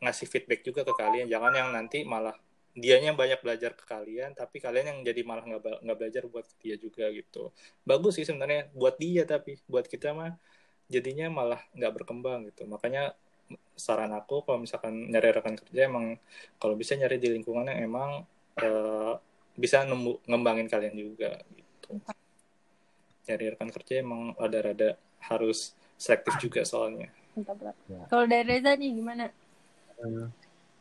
ngasih feedback juga ke kalian jangan yang nanti malah dianya banyak belajar ke kalian tapi kalian yang jadi malah nggak nggak belajar buat dia juga gitu bagus sih sebenarnya buat dia tapi buat kita mah jadinya malah nggak berkembang gitu makanya saran aku kalau misalkan nyari rekan kerja emang kalau bisa nyari di lingkungan yang emang uh, bisa nemu, ngembangin kalian juga gitu. Cari rekan kerja emang rada-rada harus selektif juga soalnya. Ya. Kalau dari Reza nih gimana? Eh,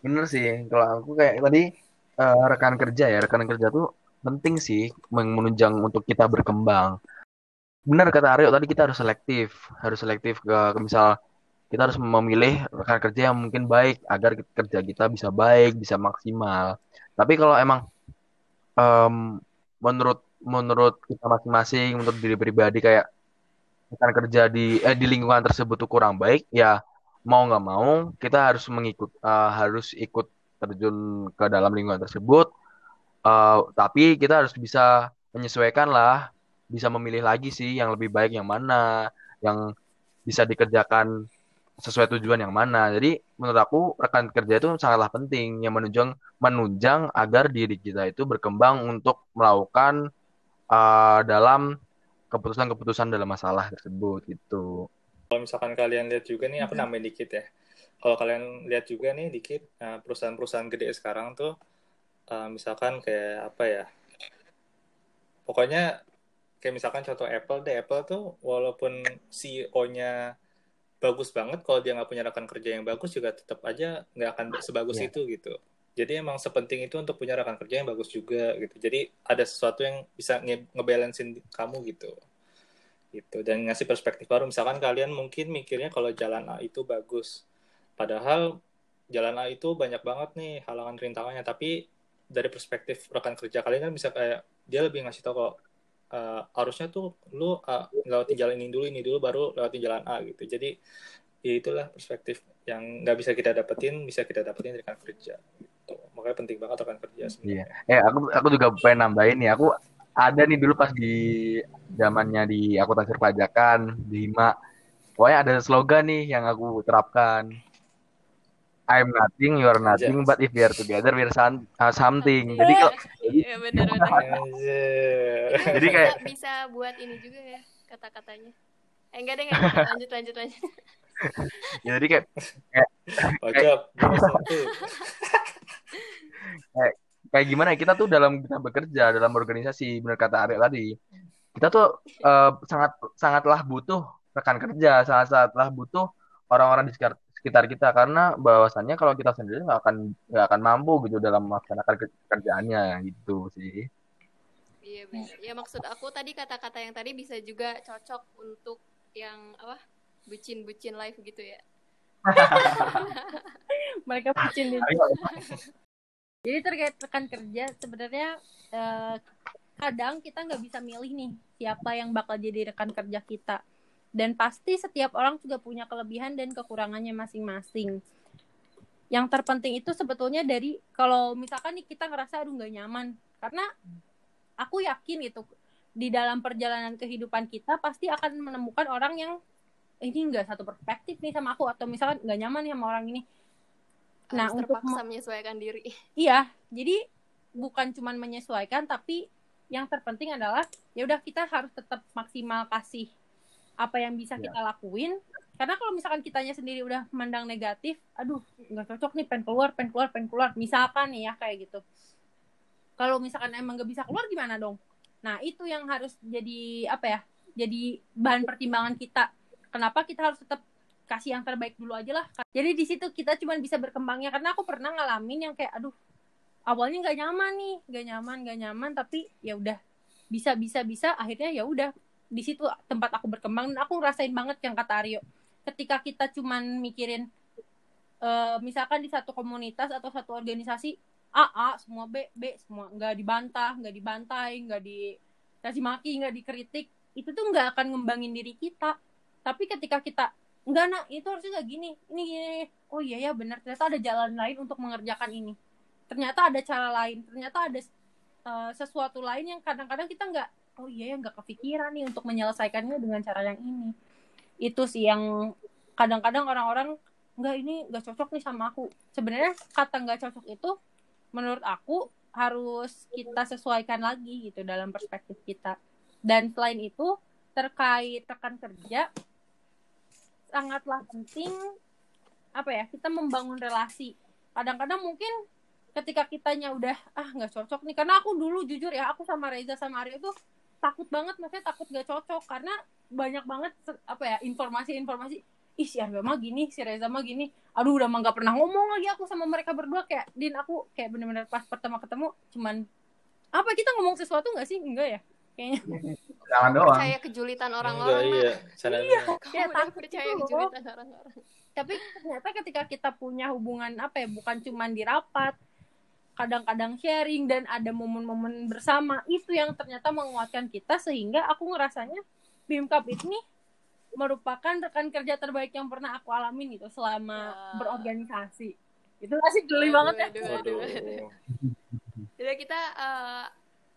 bener sih, kalau aku kayak tadi uh, rekan kerja ya, rekan kerja tuh penting sih menunjang untuk kita berkembang. Benar kata Aryo tadi kita harus selektif, harus selektif ke, ke misal kita harus memilih rekan kerja yang mungkin baik agar kerja kita bisa baik, bisa maksimal. Tapi kalau emang um, menurut menurut kita masing-masing menurut diri pribadi kayak akan kerja di eh, di lingkungan tersebut tuh kurang baik ya mau nggak mau kita harus mengikut uh, harus ikut terjun ke dalam lingkungan tersebut uh, tapi kita harus bisa menyesuaikan lah bisa memilih lagi sih yang lebih baik yang mana yang bisa dikerjakan sesuai tujuan yang mana. Jadi menurut aku rekan kerja itu sangatlah penting yang menunjang menunjang agar diri kita itu berkembang untuk melakukan uh, dalam keputusan-keputusan dalam masalah tersebut gitu. Kalau misalkan kalian lihat juga nih, aku nambahin dikit ya. Kalau kalian lihat juga nih dikit uh, perusahaan-perusahaan gede sekarang tuh uh, misalkan kayak apa ya? Pokoknya kayak misalkan contoh Apple deh, Apple tuh walaupun CEO-nya bagus banget kalau dia nggak punya rekan kerja yang bagus juga tetap aja nggak akan sebagus yeah. itu gitu jadi emang sepenting itu untuk punya rekan kerja yang bagus juga gitu. Jadi ada sesuatu yang bisa nge ngebalancein kamu gitu. Gitu dan ngasih perspektif baru. Misalkan kalian mungkin mikirnya kalau jalan A itu bagus. Padahal jalan A itu banyak banget nih halangan rintangannya. Tapi dari perspektif rekan kerja kalian kan bisa kayak dia lebih ngasih tahu kalau uh, harusnya tuh lu uh, lewatin jalan ini dulu ini dulu baru lewatin jalan A gitu. Jadi ya itulah perspektif yang nggak bisa kita dapetin bisa kita dapetin dari rekan kerja. gitu. Makanya penting banget rekan kerja sebenarnya. Iya. Eh aku aku juga pengen nambahin nih aku ada nih dulu pas di zamannya di akuntansi perpajakan di Hima pokoknya ada slogan nih yang aku terapkan I'm nothing, you are nothing, yes. but if we are together, we are some, uh, something. Jadi kalau ya, bener, bener. jadi kayak bisa buat ini juga ya kata-katanya. Eh, enggak deh, enggak. lanjut lanjut lanjut. ya, jadi kayak kayak, kayak, kayak, kayak gimana ya kita tuh dalam kita bekerja dalam organisasi benar kata Arya tadi kita tuh uh, sangat sangatlah butuh rekan kerja sangat sangatlah butuh orang-orang di sekitar sekitar kita karena bahwasannya kalau kita sendiri nggak akan nggak akan mampu gitu dalam melaksanakan kerjaannya gitu sih. Iya benar. Ya maksud aku tadi kata-kata yang tadi bisa juga cocok untuk yang apa bucin-bucin live gitu ya. mereka bucin di Jadi terkait rekan kerja sebenarnya eh, kadang kita nggak bisa milih nih siapa yang bakal jadi rekan kerja kita. Dan pasti setiap orang juga punya kelebihan dan kekurangannya masing-masing. Yang terpenting itu sebetulnya dari kalau misalkan nih kita ngerasa aduh nggak nyaman karena aku yakin gitu di dalam perjalanan kehidupan kita pasti akan menemukan orang yang ini nggak satu perspektif nih sama aku atau misalkan nggak nyaman nih sama orang ini. Nah, Harus untuk terpaksa menyesuaikan diri. Iya, jadi bukan cuman menyesuaikan tapi yang terpenting adalah ya udah kita harus tetap maksimal kasih apa yang bisa Iya. kita lakuin. Karena kalau misalkan kitanya sendiri udah memandang negatif, aduh nggak cocok nih, pengen keluar, pengen keluar, pengen keluar. Misalkan nih ya kayak gitu. Kalau misalkan emang gak bisa keluar gimana dong? Nah itu yang harus jadi apa ya? Jadi bahan pertimbangan kita. Kenapa kita harus tetap kasih yang terbaik dulu aja lah. Jadi di situ kita cuma bisa berkembangnya. Karena aku pernah ngalamin yang kayak aduh awalnya nggak nyaman nih, nggak nyaman, nggak nyaman. Tapi ya udah bisa bisa bisa. Akhirnya ya udah di situ tempat aku berkembang. Dan aku ngerasain banget yang kata Aryo. Ketika kita cuman mikirin eh, misalkan di satu komunitas atau satu organisasi A A semua B B semua. Nggak dibantah, nggak dibantai, nggak dikasih maki, nggak dikritik, itu tuh nggak akan ngembangin diri kita. Tapi ketika kita enggak nak. Itu harusnya nggak gini. Ini gini oh iya ya benar. Ternyata ada jalan lain untuk mengerjakan ini. Ternyata ada cara lain. Ternyata ada uh, sesuatu lain yang kadang-kadang kita nggak oh iya ya nggak kepikiran nih untuk menyelesaikannya dengan cara yang ini. Itu sih yang kadang-kadang orang-orang nggak ini nggak cocok nih sama aku. Sebenarnya kata nggak cocok itu menurut aku harus kita sesuaikan lagi gitu dalam perspektif kita. Dan selain itu terkait rekan kerja sangatlah penting apa ya kita membangun relasi. Kadang-kadang mungkin ketika kitanya udah ah nggak cocok nih. Karena aku dulu jujur ya aku sama Reza sama Aryo tuh takut banget maksudnya takut gak cocok. Karena banyak banget apa ya informasi-informasi ih si Aryo mah gini si Reza mah gini. Aduh udah mah nggak pernah ngomong lagi aku sama mereka berdua. Kayak din aku kayak bener-bener pas pertama ketemu cuman apa kita ngomong sesuatu nggak sih? Enggak ya kayaknya Jangan doang. Percaya kejulitan orang-orang. Iya. Cara iya. Kamu Ya, udah takut percaya loh. kejulitan orang-orang. tapi ternyata ketika kita punya hubungan apa ya bukan cuman di rapat kadang-kadang sharing dan ada momen-momen bersama itu yang ternyata menguatkan kita sehingga aku ngerasanya Bimkap ini merupakan rekan kerja terbaik yang pernah aku alamin gitu selama Wah. berorganisasi itu masih geli banget ya waduh, waduh. Waduh. Jadi kita eh,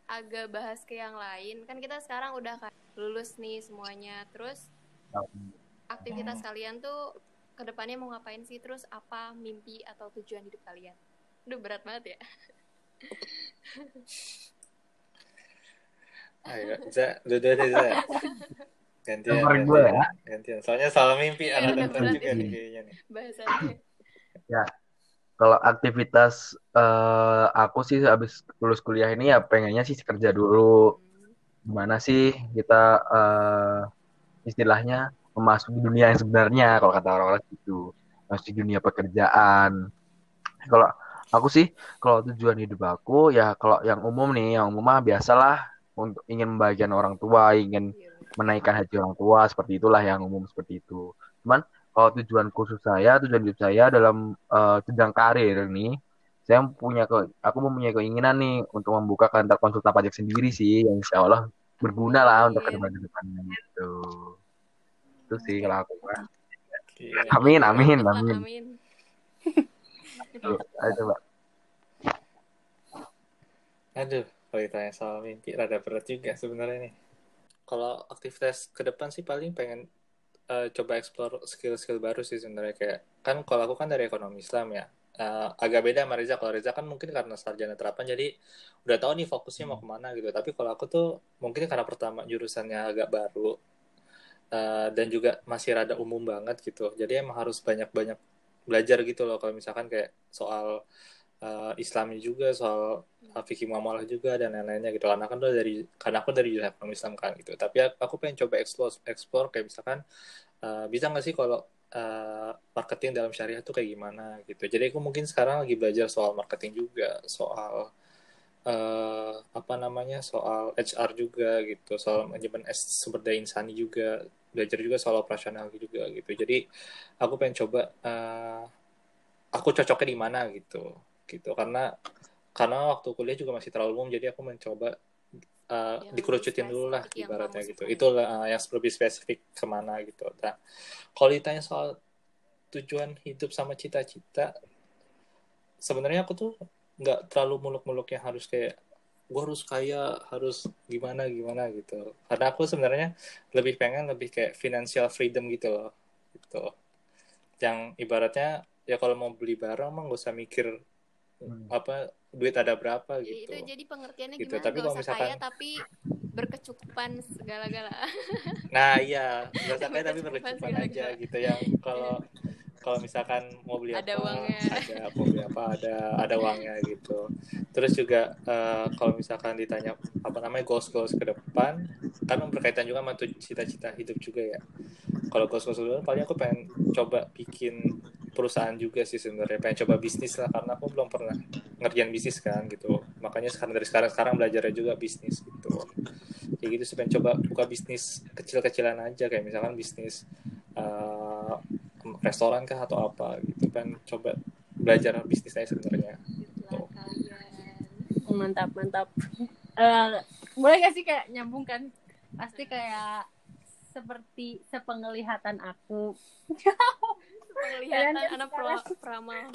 agak bahas ke yang lain. Kan kita sekarang udah kan lulus nih semuanya. Terus aktivitas kalian tuh ke depannya mau ngapain sih? Terus apa mimpi atau tujuan hidup kalian? Aduh berat banget ya. Ayo, Za, dua-dua deh, Za. Gantian, Nomor gue gantian. ya. Gantian. Soalnya soal mimpi Iya, berat berat juga nih kayaknya nih. Bahasannya. Kalau aktivitas eh, aku sih habis lulus kuliah ini ya pengennya sih kerja dulu. Gimana sih kita eh, istilahnya memasuki dunia yang sebenarnya kalau kata orang-orang gitu. Masuk dunia pekerjaan. Kalau aku sih kalau tujuan hidup aku ya kalau yang umum nih, yang umum mah biasalah untuk ingin membahagiakan orang tua, ingin Iya. menaikkan haji orang tua seperti itulah yang umum seperti itu. Cuman kalau tujuan khusus saya, tujuan hidup saya dalam eh, jenjang karir ini, saya punya ke, aku mempunyai keinginan nih untuk membuka kantor konsultan pajak sendiri sih, yang insya Allah berguna lah untuk Amin. ke depan depannya gitu. Itu sih kalau aku. Gila. Amin, amin, amin. amin. Tuh, Ayo coba. Aduh, kalau ditanya soal mimpi rada berat juga sebenarnya nih. Kalau aktivitas ke depan sih paling pengen eh, coba explore skill-skill baru sih sebenarnya kayak kan kalau aku kan dari ekonomi Islam ya. Eh, agak beda sama Reza. Kalau Reza kan mungkin karena sarjana terapan jadi udah tahu nih fokusnya mau ke mana gitu. Tapi kalau aku tuh mungkin karena pertama jurusannya agak baru eh, dan juga masih rada umum banget gitu. Jadi emang harus banyak-banyak belajar gitu loh kalau misalkan kayak soal eh, Islamnya juga soal uh, fikih muamalah juga dan lain-lainnya gitu. Karena kan dari karena aku dari jurusan Islam kan gitu. Tapi aku, pengen coba explore explore kayak misalkan uh, bisa nggak sih kalau uh, marketing dalam syariah tuh kayak gimana gitu. Jadi aku mungkin sekarang lagi belajar soal marketing juga soal eh, apa namanya soal HR juga gitu. Soal manajemen sumber daya insani juga belajar juga soal operasional juga gitu. Jadi aku pengen coba eh, aku cocoknya di mana gitu gitu. Karena karena waktu kuliah juga masih terlalu umum jadi aku mencoba uh, Yang dikerucutin dulu lah ibaratnya gitu. itulah uh, yang lebih spesifik ke mana gitu. Nah kalau ditanya soal tujuan hidup sama cita-cita sebenarnya aku tuh nggak terlalu muluk-muluk yang harus kayak gue harus kaya harus gimana gimana gitu. Karena aku sebenarnya lebih pengen lebih kayak financial freedom gitu loh gitu. Yang ibaratnya ya kalau mau beli barang mah nggak usah mikir Hmm. apa duit ada berapa Ya, gitu. itu jadi pengertiannya Gitu, gimana tapi gak kalau usah misalkan- kaya tapi berkecukupan segala-gala. Nah iya. Nggak usah kaya tapi Berkecukupan berkecukupan aja gitu yang kalau kalau misalkan mau beli Ada apa uangnya. ada mau beli apa ada ada uangnya gitu. Terus juga eh, kalau misalkan ditanya apa namanya goals goals ke depan kan berkaitan juga sama cita-cita hidup juga ya. Kalau goals goals ke depan paling aku pengen coba bikin perusahaan juga sih sebenarnya. Pengen coba bisnis lah karena aku belum pernah ngerjain bisnis kan gitu. Makanya sekarang dari sekarang sekarang belajarnya juga bisnis gitu. Kayak gitu sih pengen coba buka bisnis kecil-kecilan aja. Kayak misalkan bisnis eh, restoran kah atau apa gitu. Pengen coba belajar bisnis aja sebenarnya kalian mantap mantap. Eh, boleh gak sih kayak nyambung kan? Pasti kayak seperti sepenglihatan aku penglihatan Kalian anak sekarang- pro- peramal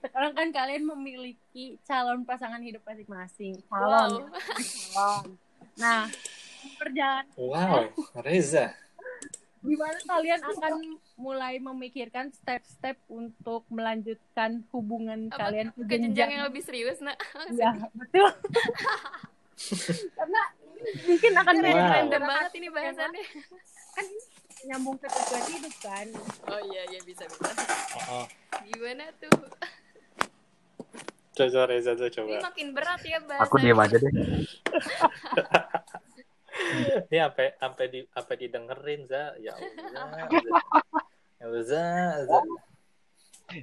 sekarang kan kalian memiliki calon pasangan hidup masing-masing. Calon. Wow. Calon. Nah perjalanan wow Reza. Gimana kalian akan mulai memikirkan step-step untuk melanjutkan hubungan apa? kalian ke ke jenjang? yang jenjang lebih serius nak. Ya betul. Karena mungkin akan Wow. random banget ini bahasannya. kan nyambung ke tujuan hidup kan? Oh iya iya bisa bisa. Oh, gimana tuh? Coba Reza tuh ini coba makin berat ya bahasannya Aku diem aja deh. ini sampai sampai di sampai didengerin za. Ya Allah ya Za Za.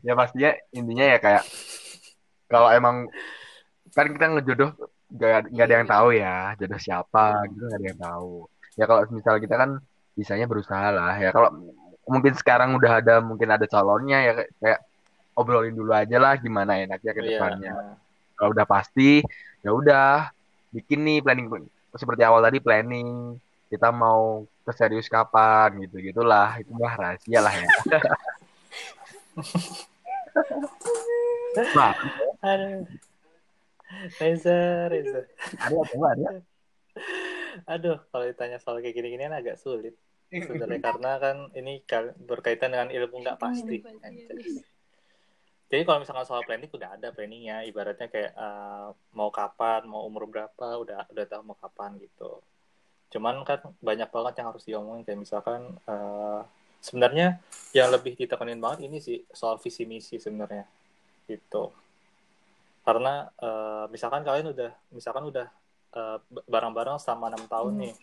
Ya pastinya intinya ya kayak kalau emang kan kita ngejodoh gak, gak ada yang tahu ya jodoh siapa gitu gak ada yang tahu. Ya kalau misal kita kan bisanya berusaha lah ya kalau mungkin sekarang udah ada mungkin ada calonnya ya kayak, obrolin dulu aja lah gimana enaknya ke Iya. depannya. Kalau udah pasti ya udah bikin nih planning seperti awal tadi planning kita mau ke serius kapan gitu gitulah itu mah rahasia lah ya. Nah, aduh Reza Reza ada coba ada. Aduh kalau ditanya soal kayak gini-gini agak sulit. Sebenarnya karena kan ini berkaitan dengan ilmu nggak pasti. jadi kalau misalkan soal planning udah ada planningnya ibaratnya kayak eh, mau kapan mau umur berapa udah udah tahu mau kapan gitu. Cuman kan banyak banget yang harus diomongin kayak misalkan eh, sebenarnya yang lebih ditekenin banget ini sih soal visi misi sebenarnya. Gitu. Karena eh, misalkan kalian udah misalkan udah eh, bareng-bareng selama enam tahun nih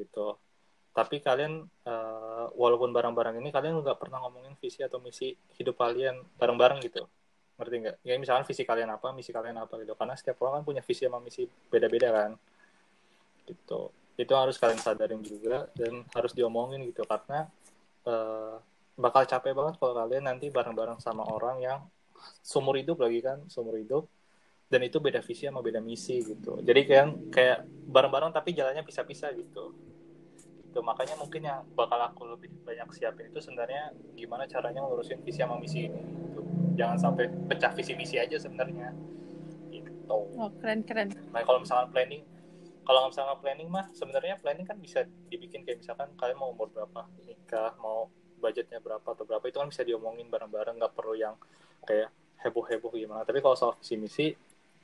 gitu. Tapi kalian eh, walaupun bareng-bareng ini kalian nggak pernah ngomongin visi atau misi hidup kalian bareng-bareng gitu. Ngerti nggak? Ya misalkan visi kalian apa misi kalian apa gitu. Karena setiap orang kan punya visi sama misi beda-beda kan. Gitu. Itu harus kalian sadarin juga dan harus diomongin gitu. Karena eh, bakal capek banget kalau kalian nanti bareng-bareng sama orang yang seumur hidup lagi kan seumur hidup dan itu beda visi sama beda misi gitu. Jadi kan kayak bareng-bareng tapi jalannya pisah-pisah gitu. Gitu. Makanya mungkin yang bakal aku lebih banyak siapin itu sebenarnya gimana caranya ngurusin visi sama misi ini gitu. jangan sampai pecah visi misi aja sebenarnya. Gitu. Oh keren keren. Nah kalau misalkan planning kalau misalkan planning mah sebenarnya planning kan bisa dibikin kayak misalkan kalian mau umur berapa nikah mau budgetnya berapa atau berapa itu kan bisa diomongin bareng-bareng nggak perlu yang kayak heboh-heboh gimana. Tapi kalau soal visi misi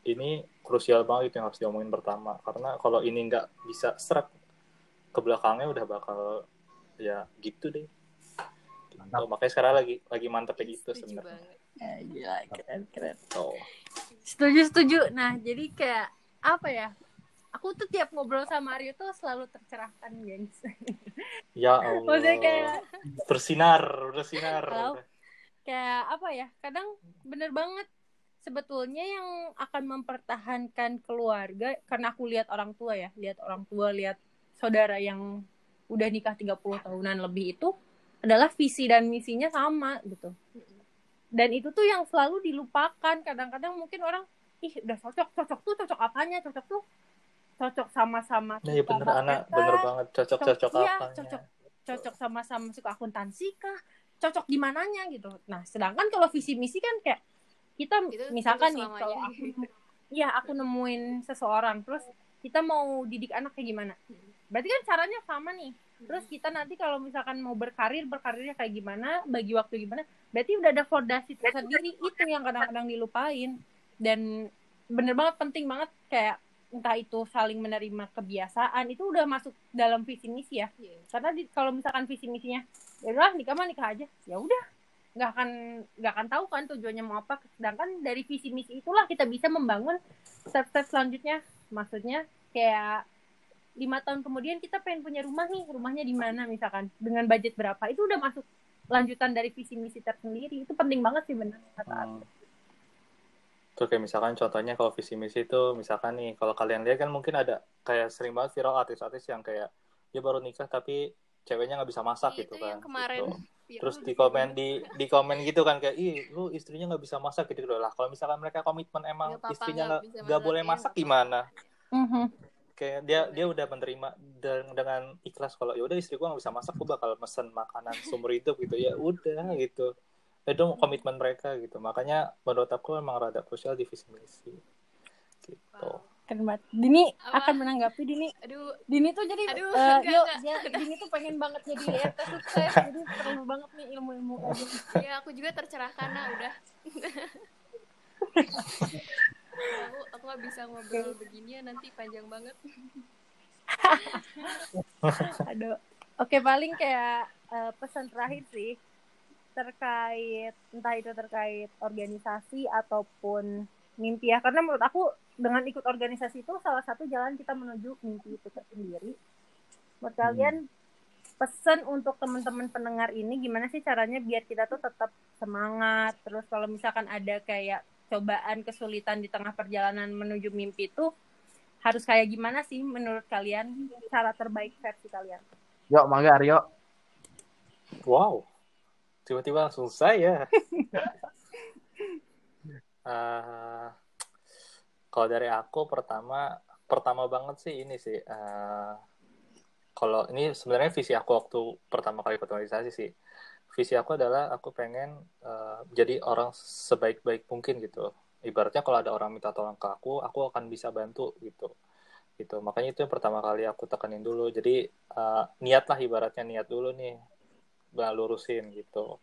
ini krusial banget itu yang harus diomongin pertama. Karena kalau ini nggak bisa serak ke belakangnya udah bakal ya gitu deh. Gitu. makanya sekarang lagi lagi mantep gitu Setuju sebenarnya. banget. ya, gila keren keren. Tuh. setuju setuju. Nah jadi kayak apa ya? Aku tuh tiap ngobrol sama Aryo tuh selalu tercerahkan gengs. Ya Allah. Maksudnya kayak bersinar bersinar Halo? kayak apa ya? Kadang bener banget sebetulnya yang akan mempertahankan keluarga karena aku lihat orang tua ya lihat orang tua lihat saudara yang udah nikah 30 tahunan lebih itu adalah visi dan misinya sama gitu. Dan itu tuh yang selalu dilupakan. Kadang-kadang mungkin orang ih udah cocok cocok tuh cocok apanya? Cocok tuh cocok sama-sama Nah, iya suka bener anak, basket bener kah? banget cocok-cocok iya, apanya. cocok cocok sama-sama suka akuntansi kah? Cocok di mananya gitu. Nah sedangkan kalau visi misi kan kayak kita Itu misalkan nih kalau aku iya aku nemuin seseorang terus kita mau didik anak kayak gimana? Berarti kan caranya sama nih. Terus kita nanti kalau misalkan mau berkarir berkarirnya kayak gimana bagi waktu gimana berarti udah ada fondasi tersendiri. Itu yang kadang-kadang dilupain. Dan bener banget penting banget kayak entah itu saling menerima kebiasaan itu udah masuk dalam visi misi ya. Iya. karena di, kalau misalkan visi misinya ya udah nikah mah nikah aja. Ya udah nggak akan nggak akan tahu kan tujuannya mau apa sedangkan dari visi misi itulah kita bisa membangun step-step selanjutnya maksudnya kayak lima tahun kemudian kita pengen punya rumah nih rumahnya di mana misalkan dengan budget berapa itu udah masuk lanjutan dari visi misi tersendiri itu penting banget sih benar kata Hmm. Tuh kayak misalkan contohnya kalau visi misi itu misalkan nih kalau kalian lihat kan mungkin ada kayak sering banget viral artis-artis yang kayak dia baru nikah tapi ceweknya nggak bisa masak Iya, gitu itu kan. yang kemarin gitu. Viral Terus di di komen di di komen gitu kan kayak ih lu istrinya nggak bisa masak gitu lah. Kalau misalkan mereka komitmen emang apa-apa, istrinya nggak masak, boleh ya, masak gimana? Mhm. Kayak dia dia udah menerima dengan, dengan ikhlas kalau ya udah istri gua nggak bisa masak gua bakal mesen makanan seumur hidup gitu ya udah gitu. Itu komitmen mereka gitu. Makanya menurut aku emang rada krusial di visi misi. Gitu. Wow. Keren banget. Dini Apa? akan menanggapi Dini. Aduh. Dini tuh jadi Aduh, eh, enggak, yuk enggak. dia Dini tuh pengen banget jadi RT sukses jadi perlu banget nih ilmu-ilmu. Ya aku juga tercerahkan nah udah. Aku aku nggak bisa ngobrol begini ya nanti panjang banget. Aduh. Oke paling kayak eh, pesan terakhir sih terkait entah itu terkait organisasi ataupun mimpi ya karena menurut aku dengan ikut organisasi itu salah satu jalan kita menuju mimpi itu tersendiri. Menurut kalian pesan untuk teman-teman pendengar ini gimana sih caranya biar kita tuh tetap semangat terus kalau misalkan ada kayak cobaan kesulitan di tengah perjalanan menuju mimpi itu harus kayak gimana sih menurut kalian cara terbaik versi kalian? Yuk, mangga Aryo. Wow, tiba-tiba langsung saya. Eh, kalau dari aku pertama, pertama banget sih ini sih. eh, kalau ini sebenarnya visi aku waktu pertama kali ikut organisasi sih. Visi aku adalah aku pengen eh, jadi orang sebaik-baik mungkin gitu. Ibaratnya kalau ada orang minta tolong ke aku, aku akan bisa bantu gitu. Gitu. Makanya itu yang pertama kali aku tekenin dulu. Jadi eh, niat lah ibaratnya niat dulu nih nggak lurusin gitu.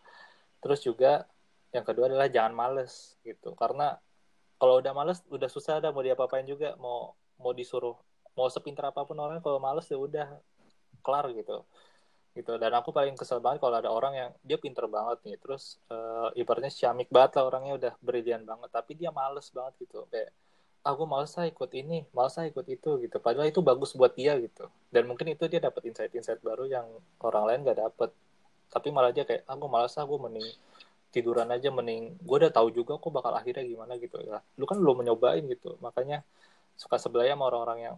Terus juga yang kedua adalah jangan males gitu. Karena kalau udah males udah susah dah mau diapa-apain juga. Mau mau disuruh mau sepintar apa pun orang kalau males ya udah kelar gitu. Gitu. Dan aku paling kesel banget kalau ada orang yang dia pinter banget nih. Terus eh, ibaratnya ciamik banget lah orangnya udah brilian banget. Tapi dia males banget gitu. Kayak aku males lah ikut ini males lah ikut itu gitu. Padahal itu bagus buat dia gitu. Dan mungkin itu dia dapat insight-insight baru yang orang lain gak dapet. Tapi malah dia kayak aku malas ah gue mending tiduran aja mending gue udah tahu juga kok bakal akhirnya gimana gitu ya. Lu kan belum menyobain gitu makanya suka sebelahnya sama orang-orang yang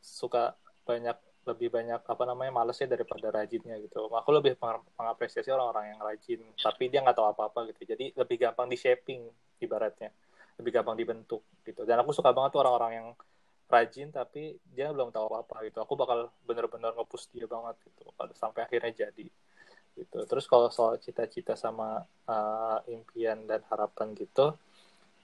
suka banyak lebih banyak apa namanya malesnya daripada rajinnya gitu. Aku lebih meng- mengapresiasi orang-orang yang rajin tapi dia nggak tahu apa-apa gitu. Jadi lebih gampang di shaping ibaratnya. Lebih gampang dibentuk gitu. Dan aku suka banget tuh orang-orang yang rajin tapi dia belum tahu apa-apa gitu. Aku bakal bener-bener nge-push dia banget gitu sampai akhirnya jadi gitu. Terus kalau soal cita-cita sama uh, impian dan harapan gitu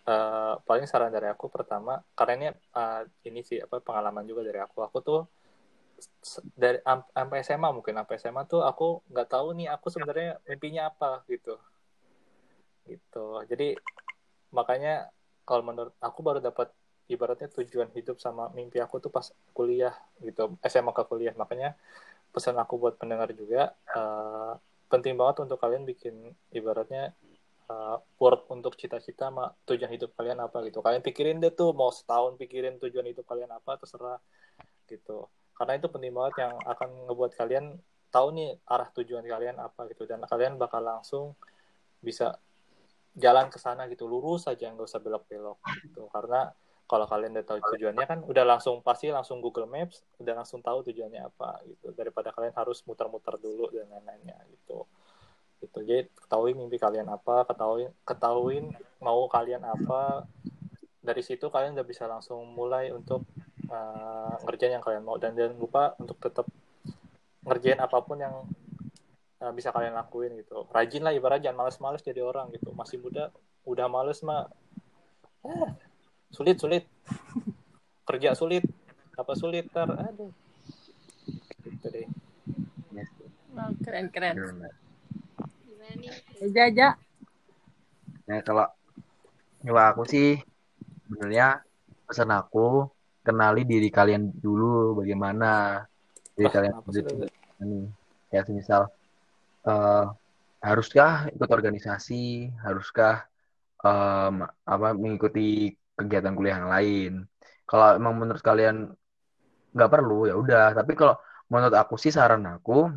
uh, paling saran dari aku pertama karena ini uh, ini sih apa pengalaman juga dari aku. Aku tuh dari am- sampai SMA mungkin sampai SMA tuh aku nggak tahu nih aku sebenarnya mimpinya apa gitu. Gitu. Jadi makanya kalau menurut aku baru dapat ibaratnya tujuan hidup sama mimpi aku tuh pas kuliah gitu SMA ke kuliah. Makanya pesan aku buat pendengar juga eh, penting banget untuk kalian bikin ibaratnya eh, work untuk cita-cita sama tujuan hidup kalian apa gitu. Kalian pikirin deh tuh mau setahun pikirin tujuan hidup kalian apa terserah gitu. Karena itu penting banget yang akan ngebuat kalian tahu nih arah tujuan kalian apa gitu. Dan kalian bakal langsung bisa jalan ke sana gitu. Lurus aja nggak usah belok-belok gitu. Karena kalau kalian udah tahu tujuannya kan udah langsung pasti langsung Google Maps udah langsung tahu tujuannya apa gitu. Daripada kalian harus muter-muter dulu dan lain-lainnya gitu. Gitu. Jadi ketahui mimpi kalian apa ketahui ketahuin mau kalian apa. Dari situ kalian udah bisa langsung mulai untuk uh, ngerjain yang kalian mau. Dan jangan lupa untuk tetap ngerjain apa pun yang uh, bisa kalian lakuin gitu. Rajin lah ibarat jangan males-males jadi orang gitu. Masih muda udah males mah sulit sulit. Kerja sulit apa sulit ter aduh. Gitu deh. Oh, keren keren. Gimana? Nih? Jaja Nah, kalau kalau aku sih sebenarnya pesan aku kenali diri kalian dulu bagaimana diri Wah, kalian? Ini kayak semisal eh, haruskah ikut organisasi, haruskah em, apa mengikuti kegiatan kuliah yang lain. Kalau emang menurut kalian nggak perlu ya udah. Tapi kalau menurut aku sih saran aku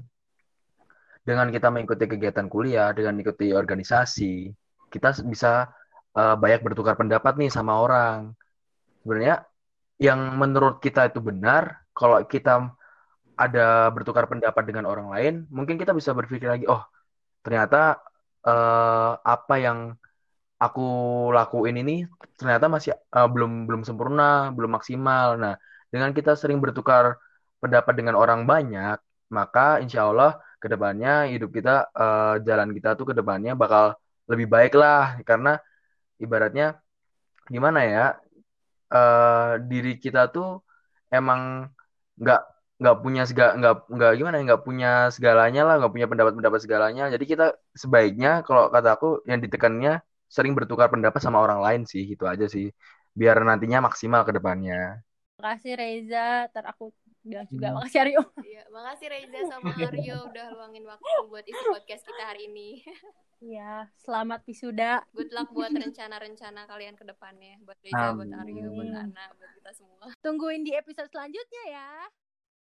dengan kita mengikuti kegiatan kuliah, dengan mengikuti organisasi, kita bisa eh, banyak bertukar pendapat nih sama orang. Sebenarnya yang menurut kita itu benar, kalau kita ada bertukar pendapat dengan orang lain, mungkin kita bisa berpikir lagi, oh ternyata eh, apa yang aku lakuin ini ternyata masih eh, belum belum sempurna, belum maksimal. Nah, dengan kita sering bertukar pendapat dengan orang banyak, maka insya Allah ke depannya hidup kita, eh, jalan kita tuh ke depannya bakal lebih baik lah. Karena ibaratnya gimana ya, eh, diri kita tuh emang nggak nggak punya segala nggak nggak gimana ya, nggak punya segalanya lah, nggak punya pendapat-pendapat segalanya. Jadi kita sebaiknya kalau kata aku yang ditekannya sering bertukar pendapat sama orang lain sih, itu aja sih. Biar nantinya maksimal ke depannya. makasih Reza ntar aku bilang juga Hmm. makasih Aryo Iya, makasih Reza sama Aryo udah luangin waktu buat isi podcast kita hari ini. Iya, selamat wisuda. Good luck buat rencana-rencana kalian ke depannya. Buat Reza, buat Aryo, buat. Ana, buat kita semua. Tungguin di episode selanjutnya ya.